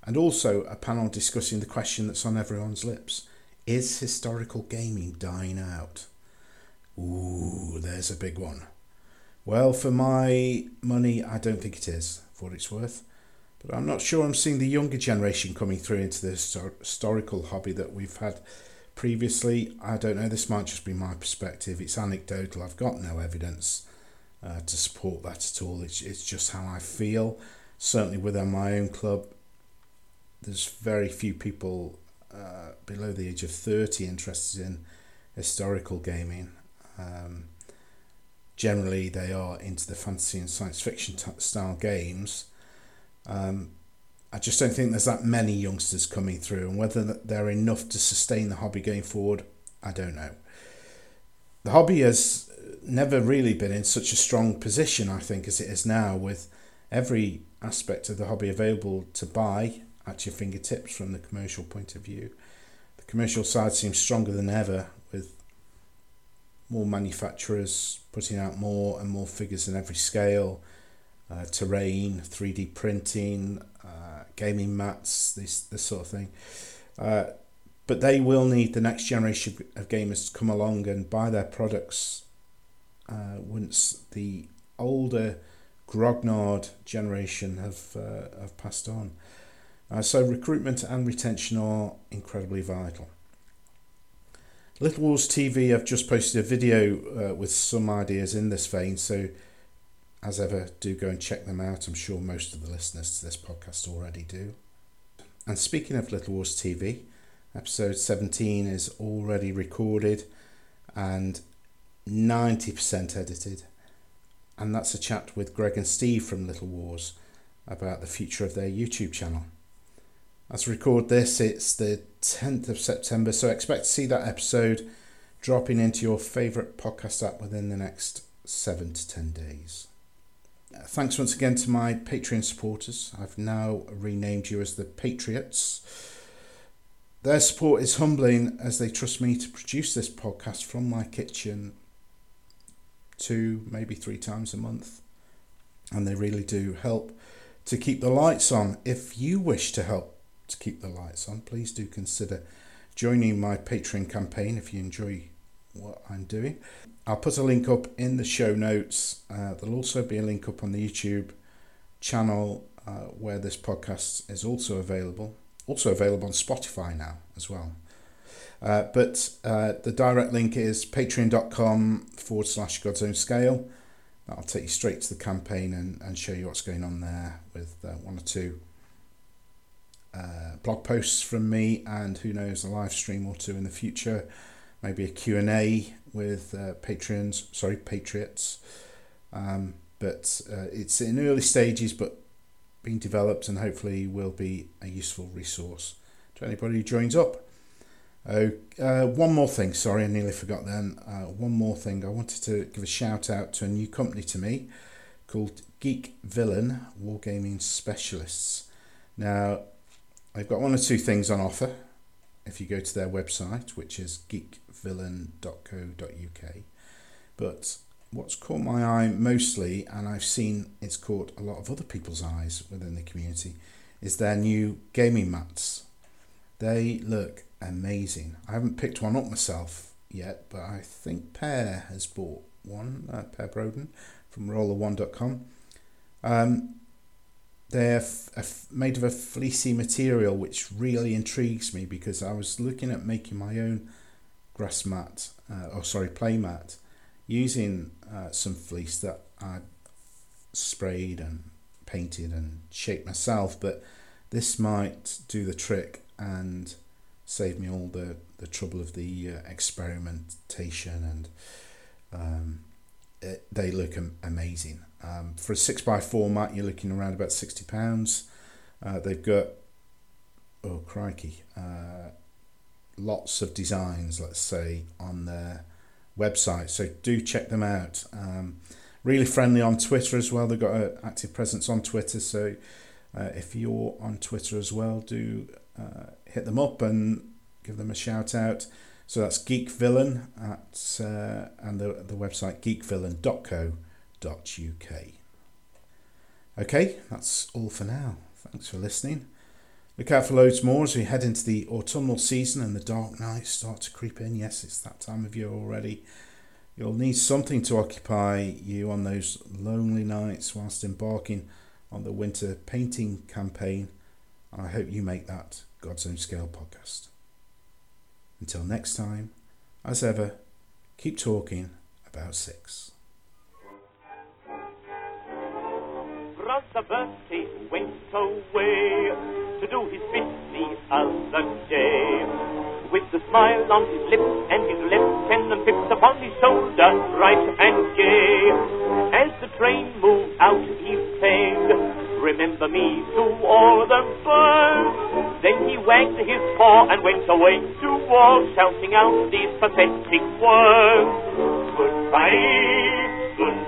And also a panel discussing the question that's on everyone's lips is historical gaming dying out? Ooh, there's a big one. Well, for my money, I don't think it is, for what it's worth. But I'm not sure I'm seeing the younger generation coming through into histor- historical hobby that we've had previously. I don't know, this might just be my perspective. It's anecdotal, I've got no evidence uh, to support that at all. It's, it's just how I feel. Certainly within my own club, there's very few people uh, below the age of 30 interested in historical gaming. Um, generally, they are into the fantasy and science fiction t- style games. Um, I just don't think there's that many youngsters coming through, and whether they're enough to sustain the hobby going forward, I don't know. The hobby has never really been in such a strong position, I think, as it is now, with every aspect of the hobby available to buy at your fingertips from the commercial point of view. The commercial side seems stronger than ever, with more manufacturers putting out more and more figures in every scale, uh, terrain, 3D printing, uh, gaming mats, this this sort of thing. Uh, but they will need the next generation of gamers to come along and buy their products uh, once the older grognard generation have uh, have passed on. Uh, so recruitment and retention are incredibly vital. Little Wars TV I've just posted a video uh, with some ideas in this vein, so as ever, do go and check them out. I'm sure most of the listeners to this podcast already do. And speaking of Little Wars TV, episode 17 is already recorded and 90% edited. And that's a chat with Greg and Steve from Little Wars about the future of their YouTube channel. As I record this, it's the 10th of September, so expect to see that episode dropping into your favourite podcast app within the next 7 to 10 days. Thanks once again to my Patreon supporters. I've now renamed you as the Patriots. Their support is humbling as they trust me to produce this podcast from my kitchen two, maybe three times a month. And they really do help to keep the lights on. If you wish to help to keep the lights on, please do consider joining my Patreon campaign if you enjoy what I'm doing. I'll put a link up in the show notes. Uh, there'll also be a link up on the YouTube channel uh, where this podcast is also available. Also available on Spotify now as well. Uh, but uh, the direct link is patreon.com forward slash God's Own Scale. That'll take you straight to the campaign and, and show you what's going on there with uh, one or two uh, blog posts from me and who knows a live stream or two in the future maybe a Q&A with uh, patrons, sorry, patriots. Um, but uh, it's in early stages, but being developed and hopefully will be a useful resource to anybody who joins up. Oh, uh, one more thing, sorry, I nearly forgot then. Uh, one more thing, I wanted to give a shout out to a new company to me called Geek Villain Wargaming Specialists. Now, I've got one or two things on offer if you go to their website, which is geekvillain.co.uk. But what's caught my eye mostly, and I've seen it's caught a lot of other people's eyes within the community, is their new gaming mats. They look amazing. I haven't picked one up myself yet, but I think Pear has bought one, uh, Pear Broden from roller1.com. Um, they're made of a fleecy material, which really intrigues me because I was looking at making my own grass mat, uh, or sorry, play mat, using uh, some fleece that I sprayed and painted and shaped myself. But this might do the trick and save me all the, the trouble of the uh, experimentation and um, it, they look am- amazing. Um, for a 6x4 mat, you're looking around about £60. Uh, they've got, oh crikey, uh, lots of designs, let's say, on their website. So do check them out. Um, really friendly on Twitter as well. They've got an active presence on Twitter. So uh, if you're on Twitter as well, do uh, hit them up and give them a shout out. So that's Geek Villain at uh, and the the website geekvillain.co.uk. Okay, that's all for now. Thanks for listening. Look out for loads more as we head into the autumnal season and the dark nights start to creep in. Yes, it's that time of year already. You'll need something to occupy you on those lonely nights whilst embarking on the winter painting campaign. And I hope you make that God's Own Scale podcast. Until next time, as ever, keep talking about six. Brother Bertie went away to do his bit the other day. With a smile on his lips and his left hand and pips upon his shoulder, bright and gay. As the train moved out, he said, remember me to all the birds. Then he wagged his paw and went away to war, shouting out these pathetic words. Goodbye,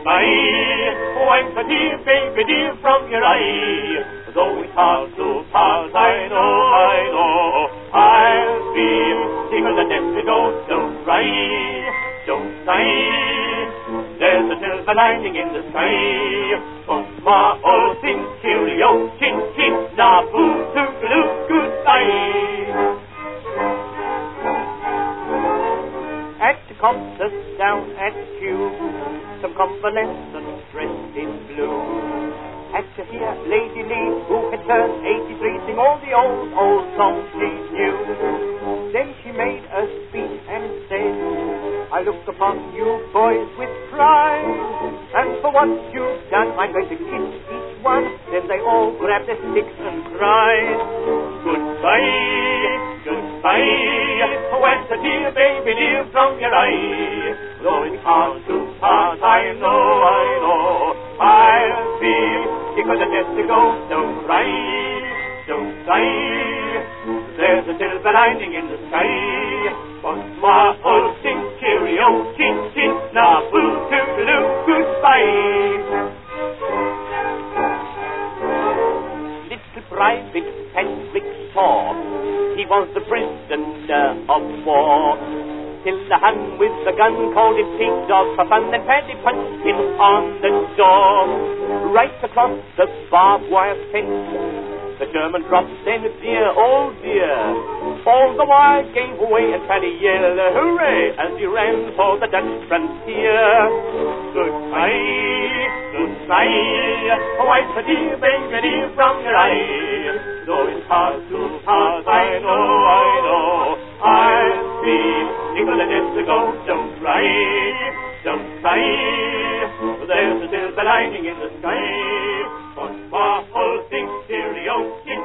goodbye, wipe a dear baby dear from your eye. Though it's hard to part, I know, I know, I'll feel sicker than death to go. Don't cry, don't sigh. There's a silver lining in the sky. Bonsoir, all things cheerio, chin chin, napoo, toodaloo, goodbye. At the concert down at Kew, some convalescents dressed in blue. Had to hear Lady Lee, who had turned 83, sing all the old, old songs she knew. Then she made a speech and said, I look upon you boys with pride, and for what you've done, I'm going to kiss each one. Then they all grabbed their sticks and cried, Goodbye, goodbye, went the dear baby dear from your eye. Though it's hard to part, I know, I know, I'll feel sicker than death to go. Don't cry, don't sigh. There's a silver lining in the sky. Bonsoir, all sing cheerio, chin chin, na boo toodaloo, goodbye. Private Patrick saw he was the prisoner uh, of war. Till the Hun with the gun called him pig dog for fun, then Paddy punched him on the door. Right across the barbed wire fence. The German dropped then, dear, oh dear. All the wire gave way and Paddy yelled, hooray, as he ran for the Dutch frontier. Goodbye, goodbye, wipe the dear baby dear from your eye. Though it's hard to part, I know, I know, I'll feel nickel and to go. Don't cry, don't cry, there's a silver lining in the sky. Foot, waffle, think, Cheerio, chin.